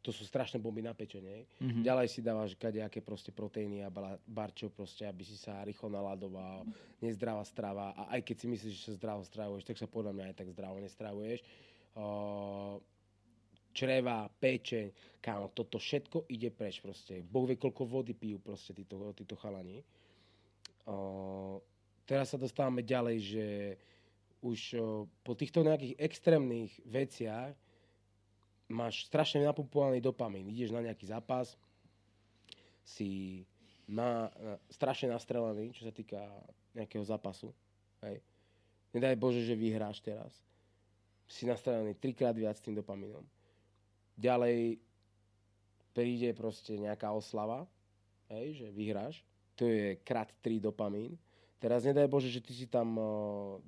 to sú strašné bomby na pečenie. Mhm. Ďalej si dávaš kadejaké proste proteíny a bala- barčo proste, aby si sa rýchlo naladoval, nezdravá strava a aj keď si myslíš, že sa zdravo stravuješ, tak sa podľa mňa aj tak zdravo nestravuješ. Uh, čreva, pečeň, kámo, toto všetko ide preč proste. Boh vie, koľko vody pijú proste títo, títo chalani. Uh, teraz sa dostávame ďalej, že už uh, po týchto nejakých extrémnych veciach máš strašne napumpovaný dopamín. Ideš na nejaký zápas, si na, na, strašne nastrelený, čo sa týka nejakého zápasu. Hej. Nedaj Bože, že vyhráš teraz. Si nastrelený trikrát viac tým dopamínom. Ďalej príde proste nejaká oslava, hej, že vyhráš. To je krát 3 dopamín. Teraz nedaj Bože, že ty si tam o,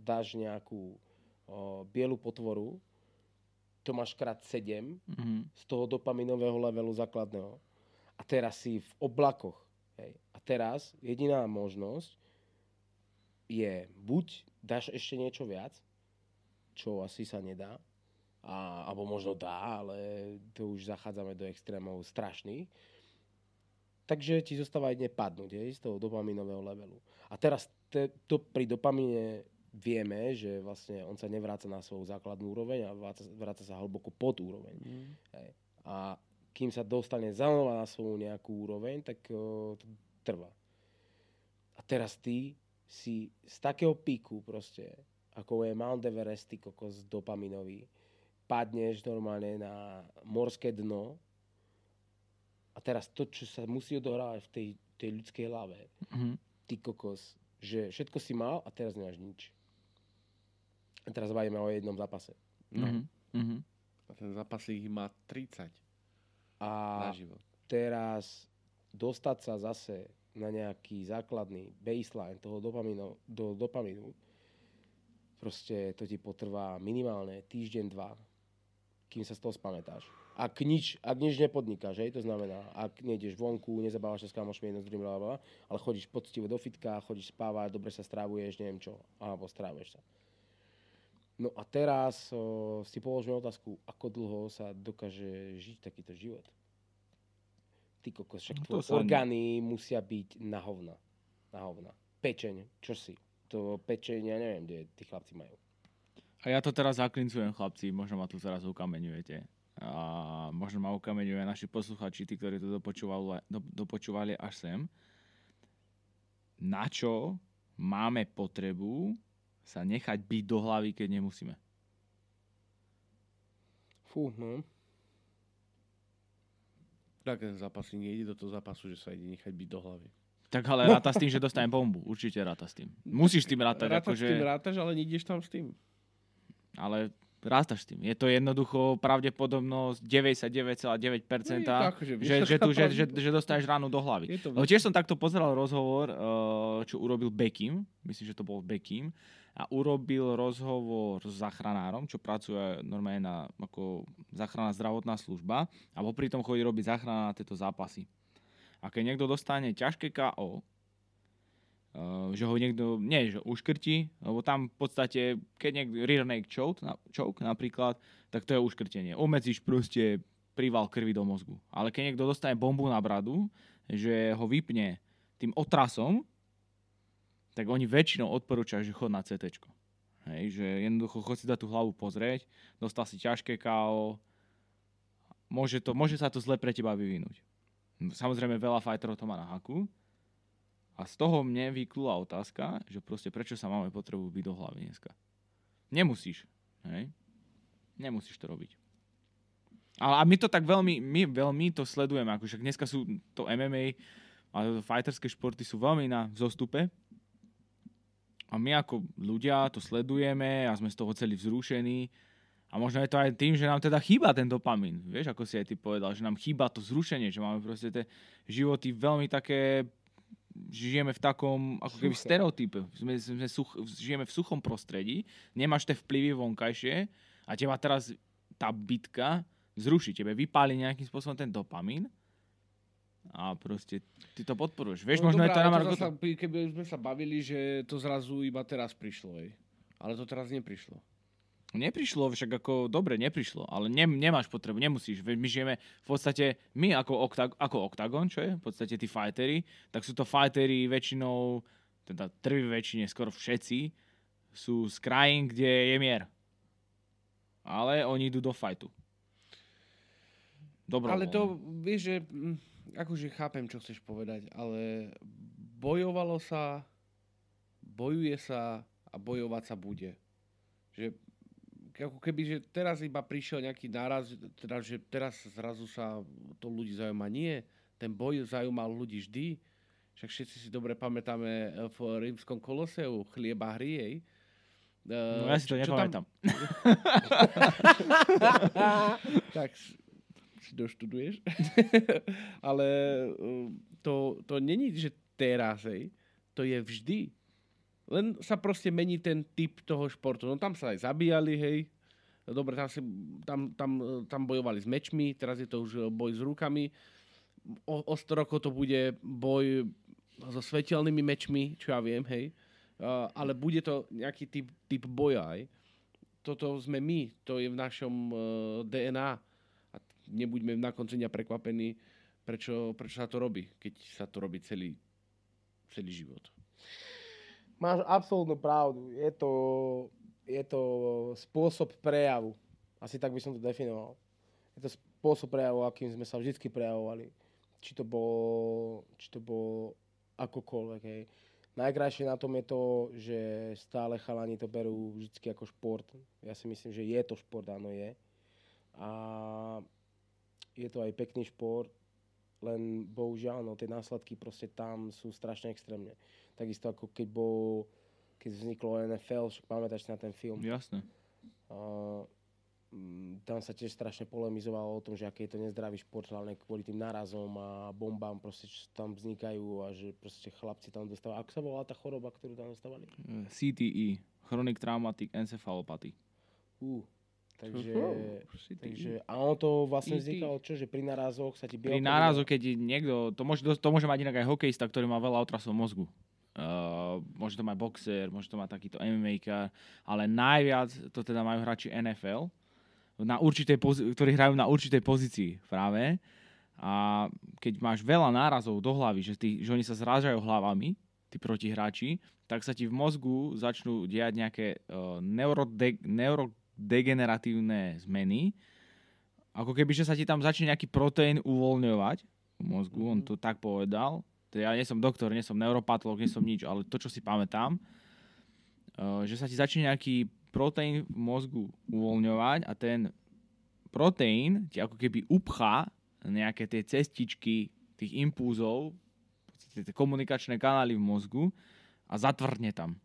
dáš nejakú o, bielu potvoru, to máš krát 7 Mhm. z toho dopaminového levelu základného. A teraz si v oblakoch. Hej. A teraz jediná možnosť je buď dáš ešte niečo viac, čo asi sa nedá, a, alebo možno dá, ale to už zachádzame do extrémov strašných. Takže ti zostáva jedne padnúť hej, z toho dopaminového levelu. A teraz te, to pri dopamíne vieme, že vlastne on sa nevráca na svoju základnú úroveň a vráca, vráca sa hlboko pod úroveň. Hej. A kým sa dostane znova na svoju nejakú úroveň, tak o, to trvá. A teraz ty si z takého píku proste, ako je Mount Everest, ty kokos dopaminový, padneš normálne na morské dno a teraz to, čo sa musí odohrávať v tej, tej ľudskej hlave, Mhm. ty kokos, že všetko si mal a teraz nemáš nič. Teraz bavíme o jednom zápase. No. Mhm, mhm. A ten zápas ich má 30 A na život. teraz dostať sa zase na nejaký základný baseline toho dopamínu, do dopamínu, proste to ti potrvá minimálne týždeň, dva, kým sa z toho spamätáš. Ak nič, ak nič nepodnikáš, hej, to znamená, ak nejdeš vonku, nezabávaš sa s kamošmi jedno s druhým, ale chodíš poctivo do fitka, chodíš spávať, dobre sa strávuješ, neviem čo, alebo strávuješ sa. No a teraz o, si položme otázku, ako dlho sa dokáže žiť takýto život. Ty kokos, však No orgány musia byť na hovna. Na hovna. Pečeň, čo si? To pečeň, ja neviem, kde tí chlapci majú. A ja to teraz zaklincujem, chlapci, možno ma tu teraz ukameňujete. A možno ma ukameňujú aj naši posluchači, tí, ktorí to dopočúvali, do, dopočúvali až sem. Na čo máme potrebu sa nechať byť do hlavy, keď nemusíme? Fú, no. Tak ten zápasník nejde do toho zápasu, že sa ide nechať byť do hlavy. Tak ale ráta s tým, že dostane bombu. Určite ráta s tým. Musíš s tým rátať. Rátaš akože, s tým rátaš, ale nejdeš tam s tým. Ale rátaš s tým. Je to jednoducho pravdepodobnosť 99,9%, No je to akože že, že, tu, že, že, že dostaneš ránu do hlavy. No tiež som takto pozeral rozhovor, eh, čo urobil Bekim, myslím, že to bol Bekim, a urobil rozhovor s záchranárom, čo pracuje normálne na ako záchranná zdravotná služba a popri tom chodí robiť záchrana na tieto zápasy. A keď niekto dostane ťažké KO, Uh, že ho niekto, nie, že uškrtí, lebo tam v podstate, keď niekto rear neck choke, na, choke napríklad, tak to je uškrtenie. Omedzíš proste príval krvi do mozgu. Ale keď niekto dostane bombu na bradu, že ho vypne tým otrasom, tak oni väčšinou odporúčajú, že chod na CT. Hej, že jednoducho chod si dať tú hlavu pozrieť, dostal si ťažké KO, môže, to, môže sa to zle pre teba vyvinúť. Samozrejme veľa fighterov to má na haku, a z toho mne vyklula otázka, že proste prečo sa máme potrebu byť do hlavy dneska. Nemusíš, hej? Nemusíš to robiť. Ale a my to tak veľmi, my veľmi to sledujeme, akože dneska sú to MMA a fighterské športy sú veľmi na vzostupe. A my ako ľudia to sledujeme a sme z toho celí vzrušení. A možno je to aj tým, že nám teda chýba ten dopamín. Vieš, ako si aj ty povedal, že nám chýba to zrušenie, že máme proste tie životy veľmi také žijeme v takom, ako keby Suché. stereotype. Sme, sme such, žijeme v suchom prostredí, nemáš tie vplyvy vonkajšie a teba teraz tá bitka zruší. Tebe vypáli nejakým spôsobom ten dopamín a proste ty to podporuješ. Vieš, možno je to na ale Margo... zasa, keby sme sa bavili, že to zrazu iba teraz prišlo. Ej. Ale to teraz neprišlo. Neprišlo, však ako, dobre, neprišlo, ale ne, nemáš potrebu, nemusíš. My žijeme v podstate, my ako, oktag, ako Octagon, čo je v podstate tí fightery, tak sú to fightery väčšinou, teda trvý väčšine, skoro všetci, sú z krajín, kde je mier. Ale oni idú do fightu. Dobro. Ale to, vieš, že mm, akože chápem, čo chceš povedať, ale bojovalo sa, bojuje sa a bojovať sa bude. Že ako keby, že teraz iba prišiel nejaký náraz, teda, že teraz zrazu sa to ľudí zaujíma. Nie, ten boj zaujímal ľudí vždy. Však všetci si dobre pamätáme eh, v rímskom koloseu chlieba hry, hej. No ja si to čo tam- nepamätám. tak si doštuduješ. Ale uh, to, to není, že teraz, hej. To je vždy. Len sa proste mení ten typ toho športu. No tam sa aj zabíjali, hej. Dobre, tam, si, tam, tam, eh, tam bojovali s mečmi, teraz je to už eh, boj s rukami. O, o 100 rokov to bude boj so svetelnými mečmi, čo ja viem, hej. Uh, ale bude to nejaký typ, typ boja, hej toto sme my, to je v našom uh, DNA. Nebuďme na konci dňa prekvapení, prečo, prečo sa to robí, keď sa to robí celý, celý život. Máš absolútnu pravdu. Je to, je to spôsob prejavu. Asi tak by som to definoval. Je to spôsob prejavu, akým sme sa vždy prejavovali. Či to bolo, či to bolo akokoľvek. Hej. Najkrajšie na tom je to, že stále chalani to berú vždy ako šport. Ja si myslím, že je to šport, áno je. A je to aj pekný šport, len bohužiaľ, no, tie následky proste tam sú strašne extrémne. Takisto ako keď bol, keď vzniklo NFL, však pamätáš na ten film. Jasné. Uh, mm, tam sa tiež strašne polemizovalo o tom, že aký je to nezdravý šport, hlavne kvôli tým nárazom a bombám, proste, čo tam vznikajú a že proste chlapci tam dostávajú. Ako sa volá tá choroba, ktorú tam dostávali? Eh, CTE, Chronic Traumatic Encephalopathy. Uh, takže, CTE. takže, a ono to vlastne vznikalo čo, že pri nárazoch sa ti Pri bielkovina- nárazu, keď niekto, to môže, to môže mať inak aj hokejista, ktorý má veľa otrasov mozgu. Uh, môže to mať boxer, môže to mať takýto MMA, ale najviac to teda majú hráči NFL, na určitej pozi- ktorí hrajú na určitej pozícii práve. A keď máš veľa nárazov do hlavy, že, tí, že oni sa zrážajú hlavami, tí protihráči, tak sa ti v mozgu začnú diať nejaké uh, neurode- neurodegeneratívne zmeny, ako keby, že sa ti tam začne nejaký proteín uvoľňovať v mozgu, on to tak povedal. Teda ja nie som doktor, nie som neuropatolog, nie som nič, ale to, čo si pamätám, uh, že sa ti začne nejaký proteín v mozgu uvoľňovať a ten proteín ti ako keby upchá nejaké tie cestičky tých impulzov, tie komunikačné kanály v mozgu a zatvrdne tam.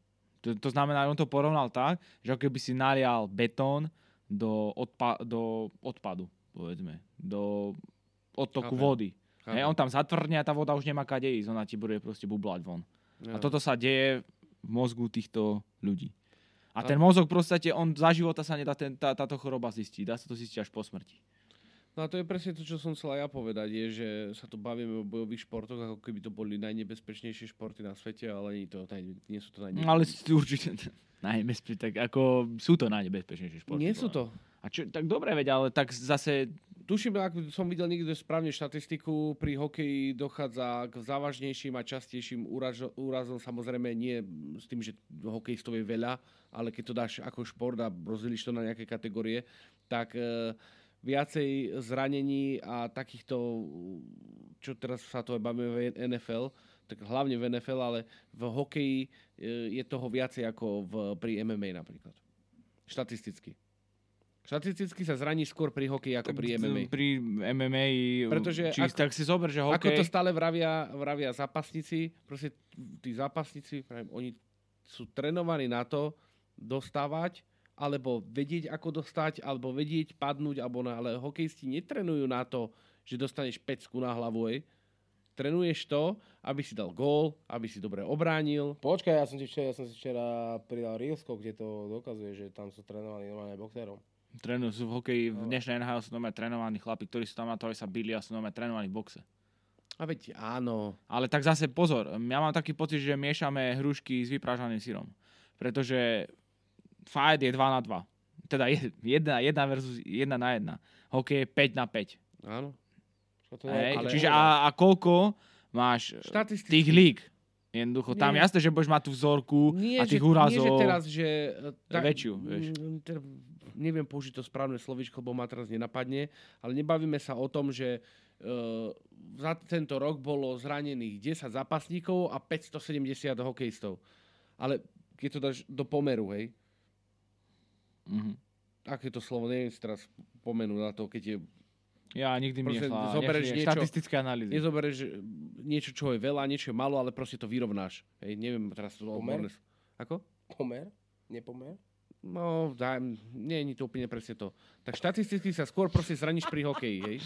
To, to znamená, on to porovnal tak, že ako keby si nalial betón do, odpa- do odpadu, povedzme, do odtoku Chápem. vody. Chápem. Hej, on tam zatvrdne a tá voda už nemá kade ísť, ona ti bude proste bublať von. A Ja. toto sa deje v mozgu týchto ľudí. A A- ten mozog podstate, on za života sa nedá ten, tá, táto choroba zistiť. Dá sa to zistiť až po smrti. No a to je presne to, čo som chcel aj ja povedať, je, že sa tu bavíme o bojových športoch, ako keby to boli najnebezpečnejšie športy na svete, ale nie, to, naj, nie sú to No, najnebezpečnejšie. ale si určite najbezpečnejšie, tak ako sú to najnebezpečnejšie športy. Nie sú to. A čo, tak dobre, veď, ale tak zase Tuším, ako som videl niekde správne štatistiku, pri hokeji dochádza k závažnejším a častejším úražo- úrazom, samozrejme nie s tým, že hokejistov je veľa, ale keď to dáš ako šport a rozdeliš to na nejaké kategórie, tak e, viacej zranení a takýchto, čo teraz sa to bavíme v NFL, tak hlavne v NFL, ale v hokeji e, je toho viacej ako v, pri MMA napríklad. Štatisticky. Štatisticky sa zraní skôr pri hokeji ako pri MMA. Pri MMA, Pretože či, ako- tak si zober, že Ako hokej... to stále vravia, vravia zápasníci, proste tí zápasníci, pravím, oni sú trénovaní na to dostávať, alebo vedieť, ako dostať, alebo vedieť padnúť, alebo na, ale hokejisti netrenujú na to, že dostaneš pecku na hlavu, ej. Trenuješ to, aby si dal gól, aby si dobre obránil. Počkaj, ja som, ti včera, ja som si včera pridal Reelsko, kde to dokazuje, že tam sú trénovaní normálne boxerom. Trénujú sú v hokeji, v No. dnešnej NHL sú normálne trénovaní chlapi, ktorí sú tam na to, aby sa bili a sú normálne trénovaní v boxe. A veď áno, Ale tak zase pozor, ja mám taký pocit, že miešame hrušky s vypražaným syrom. Pretože fight je 2 na 2. Teda je- jedna, jedna versus jedna na jedna. Hokej je 5 na 5. áno. Hej, ale- čiže a, a koľko máš e, Štatisticky. tých lík? Jednoducho, tam Nie. jasné, že budeš mať tú vzorku Nie, a tých že, úrazov. nie, že teraz, že... e, väčšiu, vieš. mm, teda neviem použiť to správne slovíčko, lebo ma teraz nenapadne, ale nebavíme sa o tom, že uh, za tento rok bolo zranených 10 zápasníkov a 570 hokejistov. Ale keď to dáš do pomeru, hej, Mhm. aké to slovo, neviem si teraz pomenúť na to, keď je, Ja nikdy mi nešla, zoberieš niečo- štatistické analýzy. nezoberieš že niečo, čo je veľa, niečo je málo, ale proste to vyrovnáš. Hej, neviem teraz to Pomer? Ako? Pomer? Nepomer? No, dá, nie je to úplne presne to. Tak štatisticky sa skôr proste zraníš pri hokeji, hej.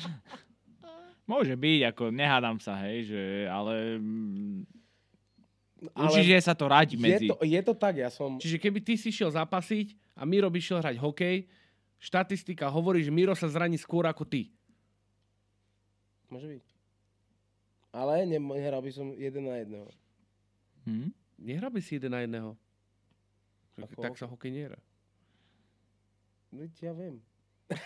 Môže byť, ako nehádam sa, hej, že, ale, mm, Ale určite sa to radí je medzi. to, je to tak, ja som... Čiže keby ty si šiel zapasiť a Miro by šiel hrať hokej, štatistika hovorí, že Miro sa zraní skôr ako ty. Môže byť. Ale ne, nehral by som jeden na jedného. Hm? Nehral by si jeden na jedného. Ako tak hokej? sa hokej nehra. Veď ja viem.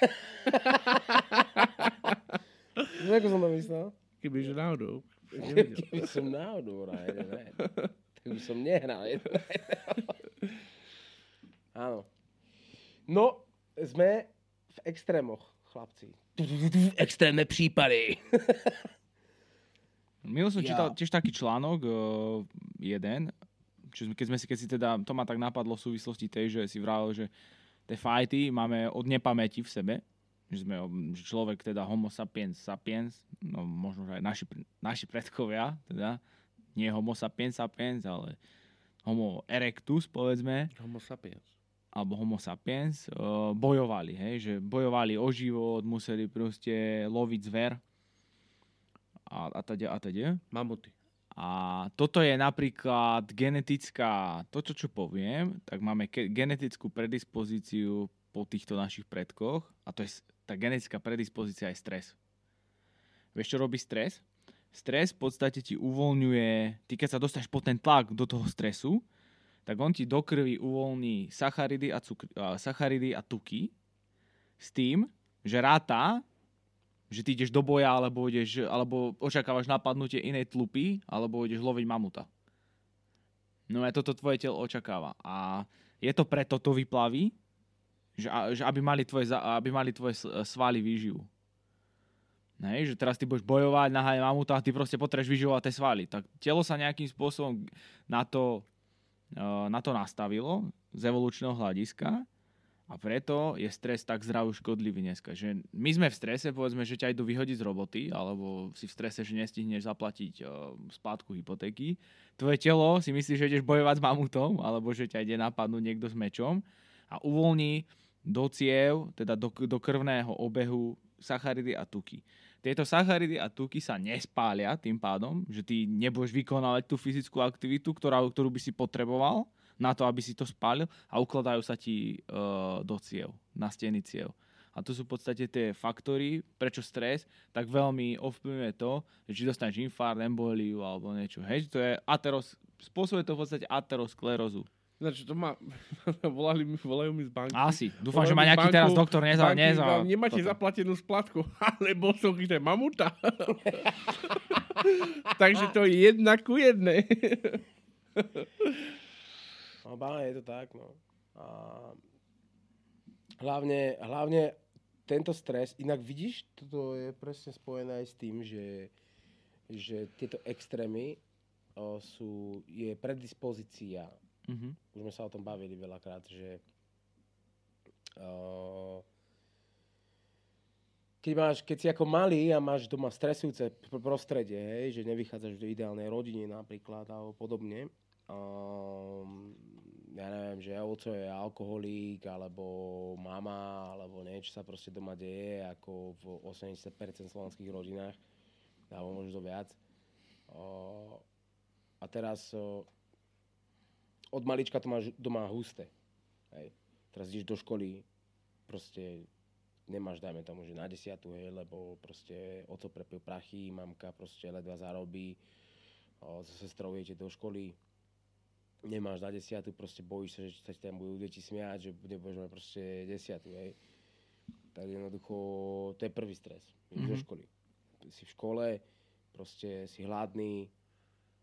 Vieš, ako som to myslel? Kebyže náhodou. Keby som náhodou jeden na. Tak by som nehral. Áno. No, sme v extrémoch, chlapci. Extrémne prípady. Milo som Ja. čítal tiež taký článok, uh, jeden, čo, sme- keď sme si, keď si teda, to ma tak napadlo v súvislosti tej, že si vravel, že tie fighty máme od nepamäti v sebe, že sme že človek teda homo sapiens sapiens, no možno že aj naši, naši predkovia, teda nie homo sapiens sapiens, ale homo erectus, povedzme, Homo sapiens. alebo homo sapiens, uh, bojovali, hej, že bojovali o život, museli proste loviť zver a, a teda, a teda. Mamuty. A toto je napríklad genetická, toto čo poviem, tak máme ke- genetickú predispozíciu po týchto našich predkoch a to je, tá genetická predispozícia je stres. Vieš, čo robí stres? Stres v podstate ti uvoľňuje, ty keď sa dostaneš po ten tlak do toho stresu, tak on ti do krvi uvoľní sacharidy a, cukr- a, sacharidy a tuky s tým, že ráta, že ty ideš do boja, alebo, ideš, alebo očakávaš napadnutie inej tlupy, alebo ideš loviť mamuta. No a toto tvoje telo očakáva. A je to preto to vyplaví, že, že aby, mali tvoje, aby mali tvoje svaly výživu. Hej, že teraz ty budeš bojovať na haj mamuta a ty proste potrebuješ vyživovať tie svaly. Tak telo sa nejakým spôsobom na to, eh, na to nastavilo z evolučného hľadiska a preto je stres tak zdravú škodlivý dneska. Že my sme v strese, povedzme, že ťa idú vyhodiť z roboty, alebo si v strese, že nestihneš zaplatiť uh, splátku hypotéky. Tvoje telo si myslí, že ideš bojovať s mamutom, alebo že ťa ide napadnúť niekto s mečom a uvoľní do ciev, teda do, do krvného obehu sacharidy a tuky. Tieto sacharidy a tuky sa nespália tým pádom, že ty nebudeš vykonávať tú fyzickú aktivitu, ktorá, ktorú by si potreboval na to, aby si to spálil a ukladajú sa ti uh, do ciev, na steny ciev. A to sú v podstate tie faktory, prečo stres tak veľmi ovplyvňuje to, že či dostaneš infarkt, emboliu alebo niečo. Hej, to je ateros, spôsobuje to v podstate aterosklerózu. Znači, to má... Volali mi, volajú mi z banky. Asi. Dúfam, Volajú že z nejaký banku- teraz doktor neza, banky, neza, vám Nemáte toto. zaplatenú splatku, ale bol som chyté mamuta. Takže to je jedna ku jednej. No, báne, je to tak, no. A hlavne, hlavne tento stres, inak vidíš, toto je presne spojené aj s tým, že, že tieto extrémy o, sú, je predispozícia. Mhm. Už sme sa o tom bavili veľakrát, že o, keď, máš, keď si ako malý a máš doma stresujúce pr- prostredie, hej, že nevychádzaš do ideálnej rodiny napríklad alebo podobne, um, ja neviem, že oco je alkoholík, alebo mama, alebo niečo sa proste doma deje, ako v 80% slovenských rodinách, alebo možno viac. O, a teraz o, od malička to máš doma husté. Hej. Teraz ideš do školy, proste nemáš, dajme tomu, že na desiatu, hej, lebo proste oco prepil prachy, mamka proste ledva zarobí, o, so sestrou idete do školy, nemáš na desiatu, proste bojíš sa, že sa ti tam budú deti smiať, že nebudeš mať proste desiatu, hej. Tak jednoducho, to je prvý stres. Ideš do Mhm. školy. Si v škole, proste si hladný.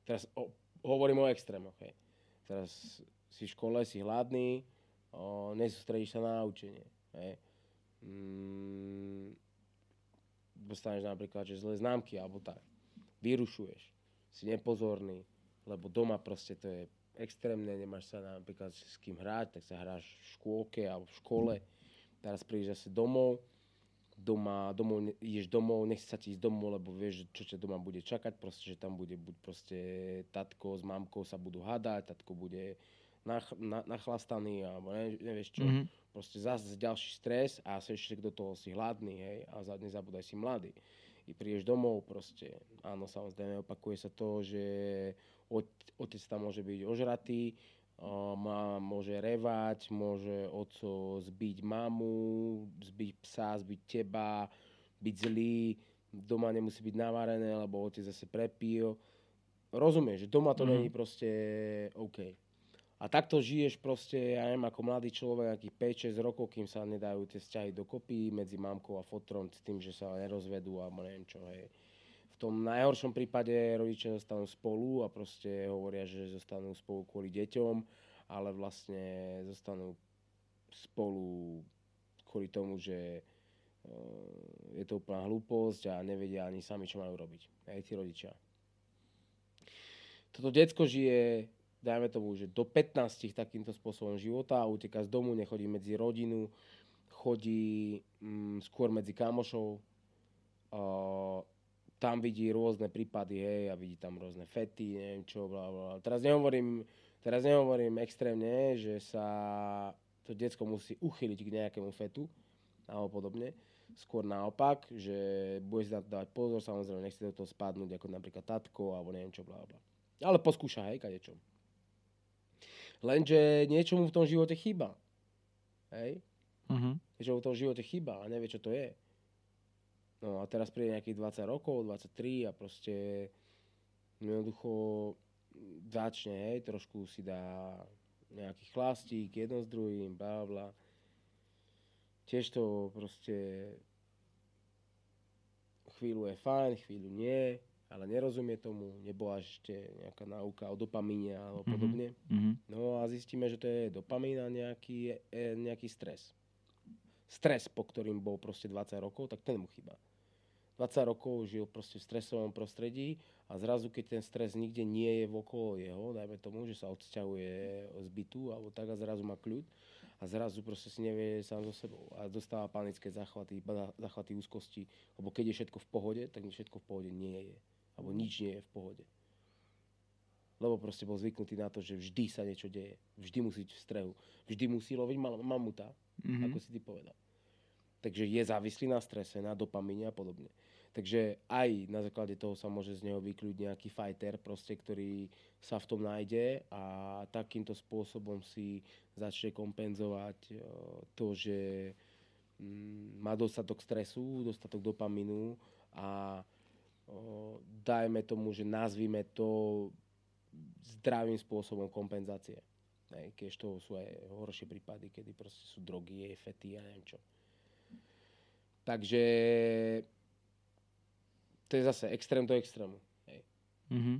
Teraz o, hovorím o extrémoch, hej. Teraz si v škole, si hladný, o, nesústredíš sa na učenie, hej. Mm, dostaneš napríklad, že zlé známky, alebo tak. Vyrušuješ. Si nepozorný, lebo doma proste to je extrémne, nemáš sa napríklad s kým hrať, tak sa hráš v škôlke alebo v škole. Teraz prídeš zase domov, doma, domov, ideš domov, nechce sa ti ísť domov, lebo vieš, čo ťa doma bude čakať, proste, že tam bude buď proste tatko s mamkou sa budú hádať, tatko bude nach, na, nachlastaný, alebo ne, nevieš čo. Mhm. Proste zase ďalší stres a sa ešte do toho si hladný, hej, a za- nezabúdaj si mladý. I prídeš domov proste, áno, samozrejme opakuje sa to, že ot- otec tam môže byť ožratý, má, môže revať, môže oco zbiť mamu, zbiť psa, zbiť teba, byť zlý, doma nemusí byť navarené, lebo otec zase prepil. Rozumieš, že doma to Mhm. není proste OK. A takto žiješ proste, ja neviem, ako mladý človek, nejakých 5-6 rokov, kým sa nedajú tie vzťahy dokopy medzi mamkou a fotrom s tým, že sa nerozvedú alebo neviem čo, hej. Tom najhoršom prípade rodičia zostanú spolu a proste hovoria, že zostanú spolu kvôli deťom, ale vlastne zostanú spolu kvôli tomu, že eh, je to úplná hlúposť a nevedia ani sami, čo majú robiť. Aj tí rodičia. Toto decko žije, dajme tomu, že do 15 takýmto spôsobom života, uteká z domu, nechodí medzi rodinu, chodí mm, skôr medzi kamošov, uh, tam vidí rôzne prípady, hej, a vidí tam rôzne fety, neviem čo, bla, bla. Teraz nehovorím, Teraz nehovorím extrémne, že sa to decko musí uchyliť k nejakému fetu alebo podobne. Skôr naopak, že bude si na to dávať pozor, samozrejme nechce do toho spadnúť ako napríklad tatko alebo neviem čo, bla bla. Ale poskúša, hej, kadečo. Lenže niečo mu v tom živote chýba. Hej? Uh-huh. Niečo mu v tom živote chýba a nevie, čo to je. No a teraz príde nejakých 20 rokov, 23 a proste jednoducho začne, hej, trošku si dá nejaký chlastík, jedno s druhým, bla bla. Tiež to proste chvíľu je fajn, chvíľu nie, ale nerozumie tomu, nebola ešte nejaká náuka o dopamíne alebo Mhm. podobne. Uh-huh. No a zistíme, že to je dopamín a nejaký, e, nejaký stres. Stres, po ktorým bol proste 20 rokov, tak ten mu chýba. 20 rokov žil proste v stresovom prostredí a zrazu, keď ten stres nikde nie je okolo jeho, dajme tomu, že sa odsťahuje z bytu alebo tak a zrazu má kľud a zrazu proste si nevie sám so sebou a dostáva panické záchvaty, záchvaty úzkosti, lebo keď je všetko v pohode, tak všetko v pohode nie je. Alebo nič nie je v pohode. Lebo proste bol zvyknutý na to, že vždy sa niečo deje. Vždy musí byť v strehu. Vždy musí loviť mamuta, Uh-huh. ako si ty povedal. Takže je závislý na strese, na dopamíne a podobne. Takže aj na základe toho sa môže z neho vykľúť nejaký fighter, proste, ktorý sa v tom nájde a takýmto spôsobom si začne kompenzovať eh, to, že mm, má dostatok stresu, dostatok dopamínu a o, dajme tomu, že nazvime to zdravým spôsobom kompenzácie. Keď to sú aj horšie prípady, kedy proste sú drogy, fety a neviem čo. Takže to je zase extrém do extrému. Hej. Uh-huh.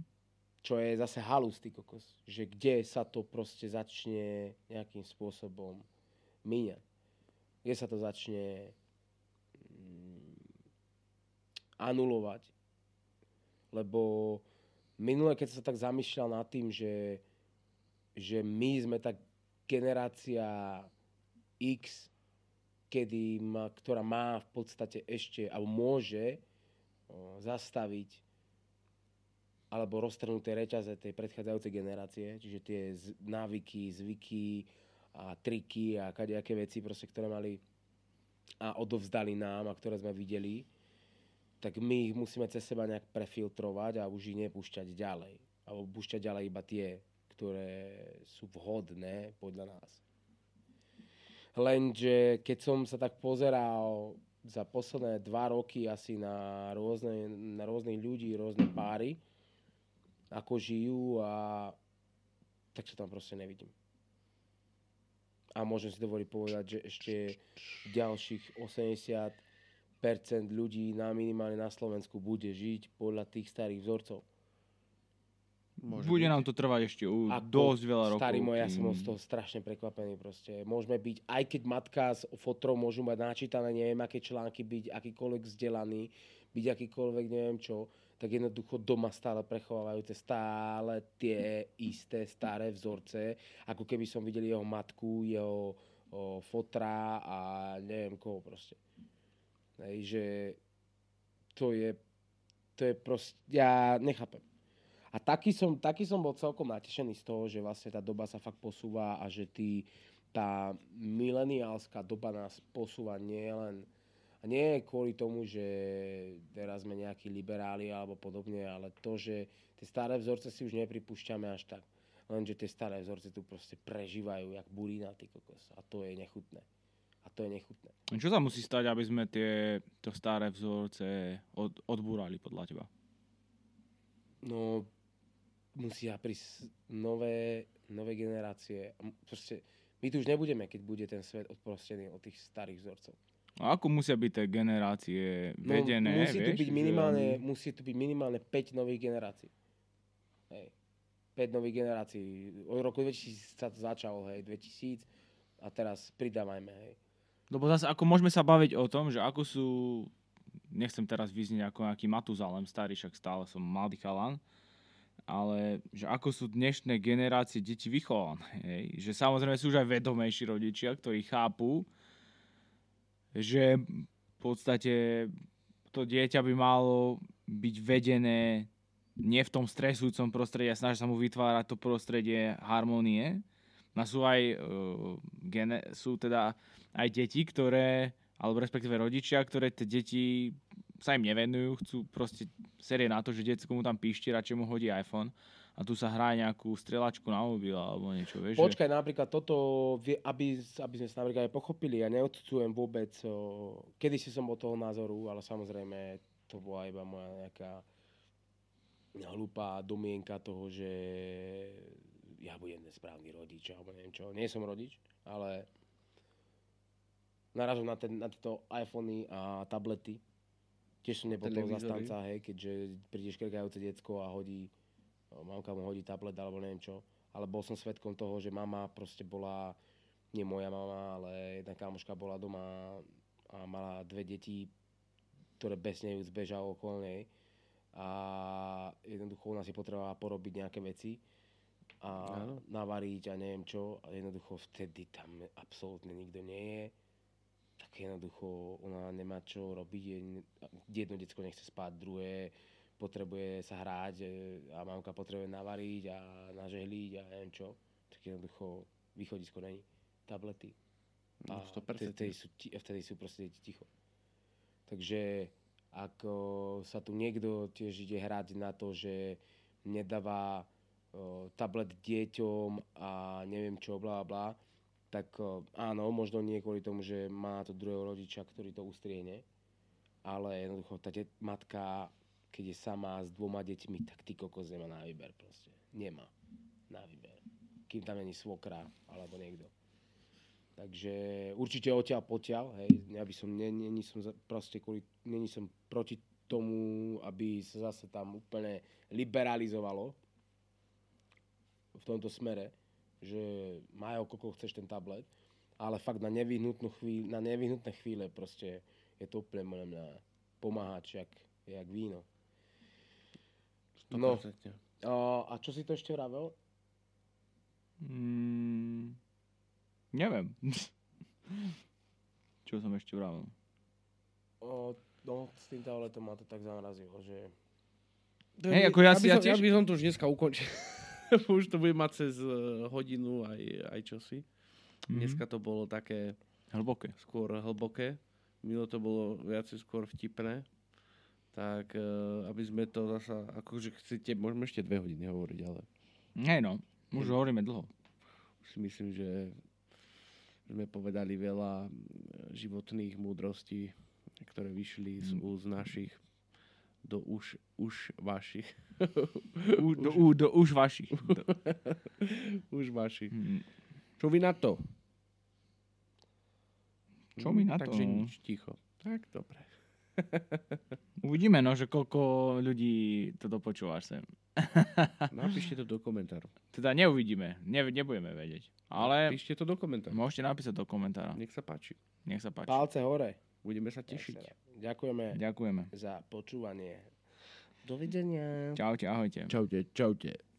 Čo je zase halus, ty kokos. Že kde sa to proste začne nejakým spôsobom míňať. Kde sa to začne mm, anulovať. Lebo minule, keď sa tak zamýšľal nad tým, že, že my sme tak generácia X, kedy má, ktorá má v podstate ešte, alebo môže zastaviť alebo roztrhnuté reťaze tej predchádzajúcej generácie, čiže tie návyky, zvyky a triky a kadejaké veci, proste, ktoré mali a odovzdali nám a ktoré sme videli, tak my ich musíme cez seba nejak prefiltrovať a už ich nepúšťať ďalej. Alebo púšťať ďalej iba tie, ktoré sú vhodné podľa nás. Lenže keď som sa tak pozeral za posledné dva roky asi na, rôzne, na rôznych ľudí, rôzne páry, ako žijú a tak sa tam proste nevidím. A môžem si dovoliť povedať, že ešte ďalších 80% ľudí na minimálne na Slovensku bude žiť podľa tých starých vzorcov. Môže Bude byť. nám to trvať ešte u Ako dosť veľa rokov. Starý môj, ja som z toho strašne prekvapený proste. Môžeme byť, aj keď matka s fotrou môžu mať načítané neviem aké články, byť akýkoľvek vzdelaný, byť akýkoľvek neviem čo, tak jednoducho doma stále prechovávajú tie stále tie isté staré vzorce, ako keby som videl jeho matku, jeho o, fotra a neviem koho proste. Hej, že to je, to je proste, ja nechápem. A taký som, taký som bol celkom natešený z toho, že vlastne tá doba sa fakt posúva a že tí, tá mileniálska doba nás posúva nie len a nie kvôli tomu, že teraz sme nejakí liberáli alebo podobne, ale to, že tie staré vzorce si už nepripúšťame až tak. Lenže tie staré vzorce tu proste prežívajú jak burina, ty kokos. A to je nechutné. A to je nechutné. Čo sa musí stať, aby sme tie to staré vzorce od, odbúrali podľa teba? No, musia prísť nové, nové generácie. Proste, my tu už nebudeme, keď bude ten svet odprostený od tých starých vzorcov. A ako musia byť tie generácie vedené, No, musí, tu vieš? byť že minimálne, oni- musí tu byť minimálne 5 nových generácií. Hej. 5 nových generácií. Od roku 2000 sa to začalo, hej, 2000 a teraz pridávajme, hej. Lebo zase ako môžeme sa baviť o tom, že ako sú, nechcem teraz vyznieť ako nejaký Matuzalem starý, však stále som mladý chalan, ale že ako sú dnešné generácie detí vychované. Hej? Že samozrejme sú už aj vedomejší rodičia, ktorí chápu, že v podstate to dieťa by malo byť vedené nie v tom stresujúcom prostredí a snažia sa mu vytvárať to prostredie harmonie. No sú aj uh, gene, sú teda aj deti, ktoré, alebo respektíve rodičia, ktoré tie deti sa im nevenujú, chcú proste série na to, že detsko tam píšti, radšej mu hodí iPhone a tu sa hrá nejakú strelačku na mobil alebo niečo, vieš. že- Počkaj, napríklad toto, aby, aby sme sa napríklad aj pochopili, ja neodsudzujem vôbec, kedy si som bol toho názoru, ale samozrejme to bola iba moja nejaká hlúpa domienka toho, že ja budem ten správny rodič, alebo neviem čo. Nie som rodič, ale narazom na, ten, na tieto iPhony a tablety. Tiež som nebol toho zastanca, hej, keďže prídeš krkajúce decko a hodí, mamka mu hodí tablet alebo neviem čo. Ale bol som svetkom toho, že mama proste bola, nie moja mama, ale jedna kamoška bola doma a mala dve deti, ktoré besnejúc bežal okolo nej. A jednoducho ona si potrebovala porobiť nejaké veci a Áno. navariť a neviem čo. A jednoducho vtedy tam absolútne nikto nie je. Tak jednoducho ona nemá čo robiť. Je- Jedno decko nechce spať, druhé potrebuje sa hrať e, a mamka potrebuje navariť a nažehliť a neviem čo. Tak jednoducho východisko není. Tablety. No, A 100%. vtedy, sú, vtedy sú proste deti ticho. Takže ako sa tu niekto tiež ide hrať na to, že nedáva tablet deťom a neviem čo, bla bla, tak o, áno, možno nie kvôli tomu, že má to druhého rodiča, ktorý to ustriehne, ale jednoducho tá det- matka, keď je sama s dvoma deťmi, tak ty kokos nemá na výber proste. Nemá na výber. Kým tam není svokra alebo niekto. Takže určite odtiaľ potiaľ, hej, ja by som, nie, nie, nie som proste kvôli, nie som proti tomu, aby sa zase tam úplne liberalizovalo v tomto smere, že majú koľko chceš ten tablet, ale fakt na nevyhnutnú chvíľu, na nevyhnutné chvíle proste je to úplne podľa mňa pomáhač, jak, jak víno. No. 100%. A, a čo si to ešte vravel? Mm, neviem. Čo som ešte vravel? O, no, s tým tabletom ma to tak zamrazilo, že Hej, ako ja si- by ja som, tiež- ja by som to už dneska ukončil. už to bude mať cez eh, hodinu aj, aj čosi. Mhm. Dneska to bolo také Hlboké. skôr hlboké. Milo to bolo viacej skôr vtipné. Tak eh, aby sme to zasa, akože chcete, môžeme ešte dve hodiny hovoriť, ale Hej no, už hovoríme dlho. už si myslím, že sme povedali veľa mm, životných múdrostí, ktoré vyšli z Mm. úst našich do už, už vašich. U, do, u, do, už vašich. Do, už vašich. mm, Čo vy na to? Čo my na Takže to? nič, ticho. Tak, dobre. uvidíme, no, že koľko ľudí to dopočúvaš sem. Napíšte to do komentáru. Teda neuvidíme, ne, nebudeme vedieť. Ale Píšte to do komentáru. môžete napísať do komentára. Nech sa páči. Nech sa páči. palce hore. Budeme sa tešiť. Ďakujeme Ďakujeme. za počúvanie. Dovidenia. Čaute, ahojte. Čaute, čaute.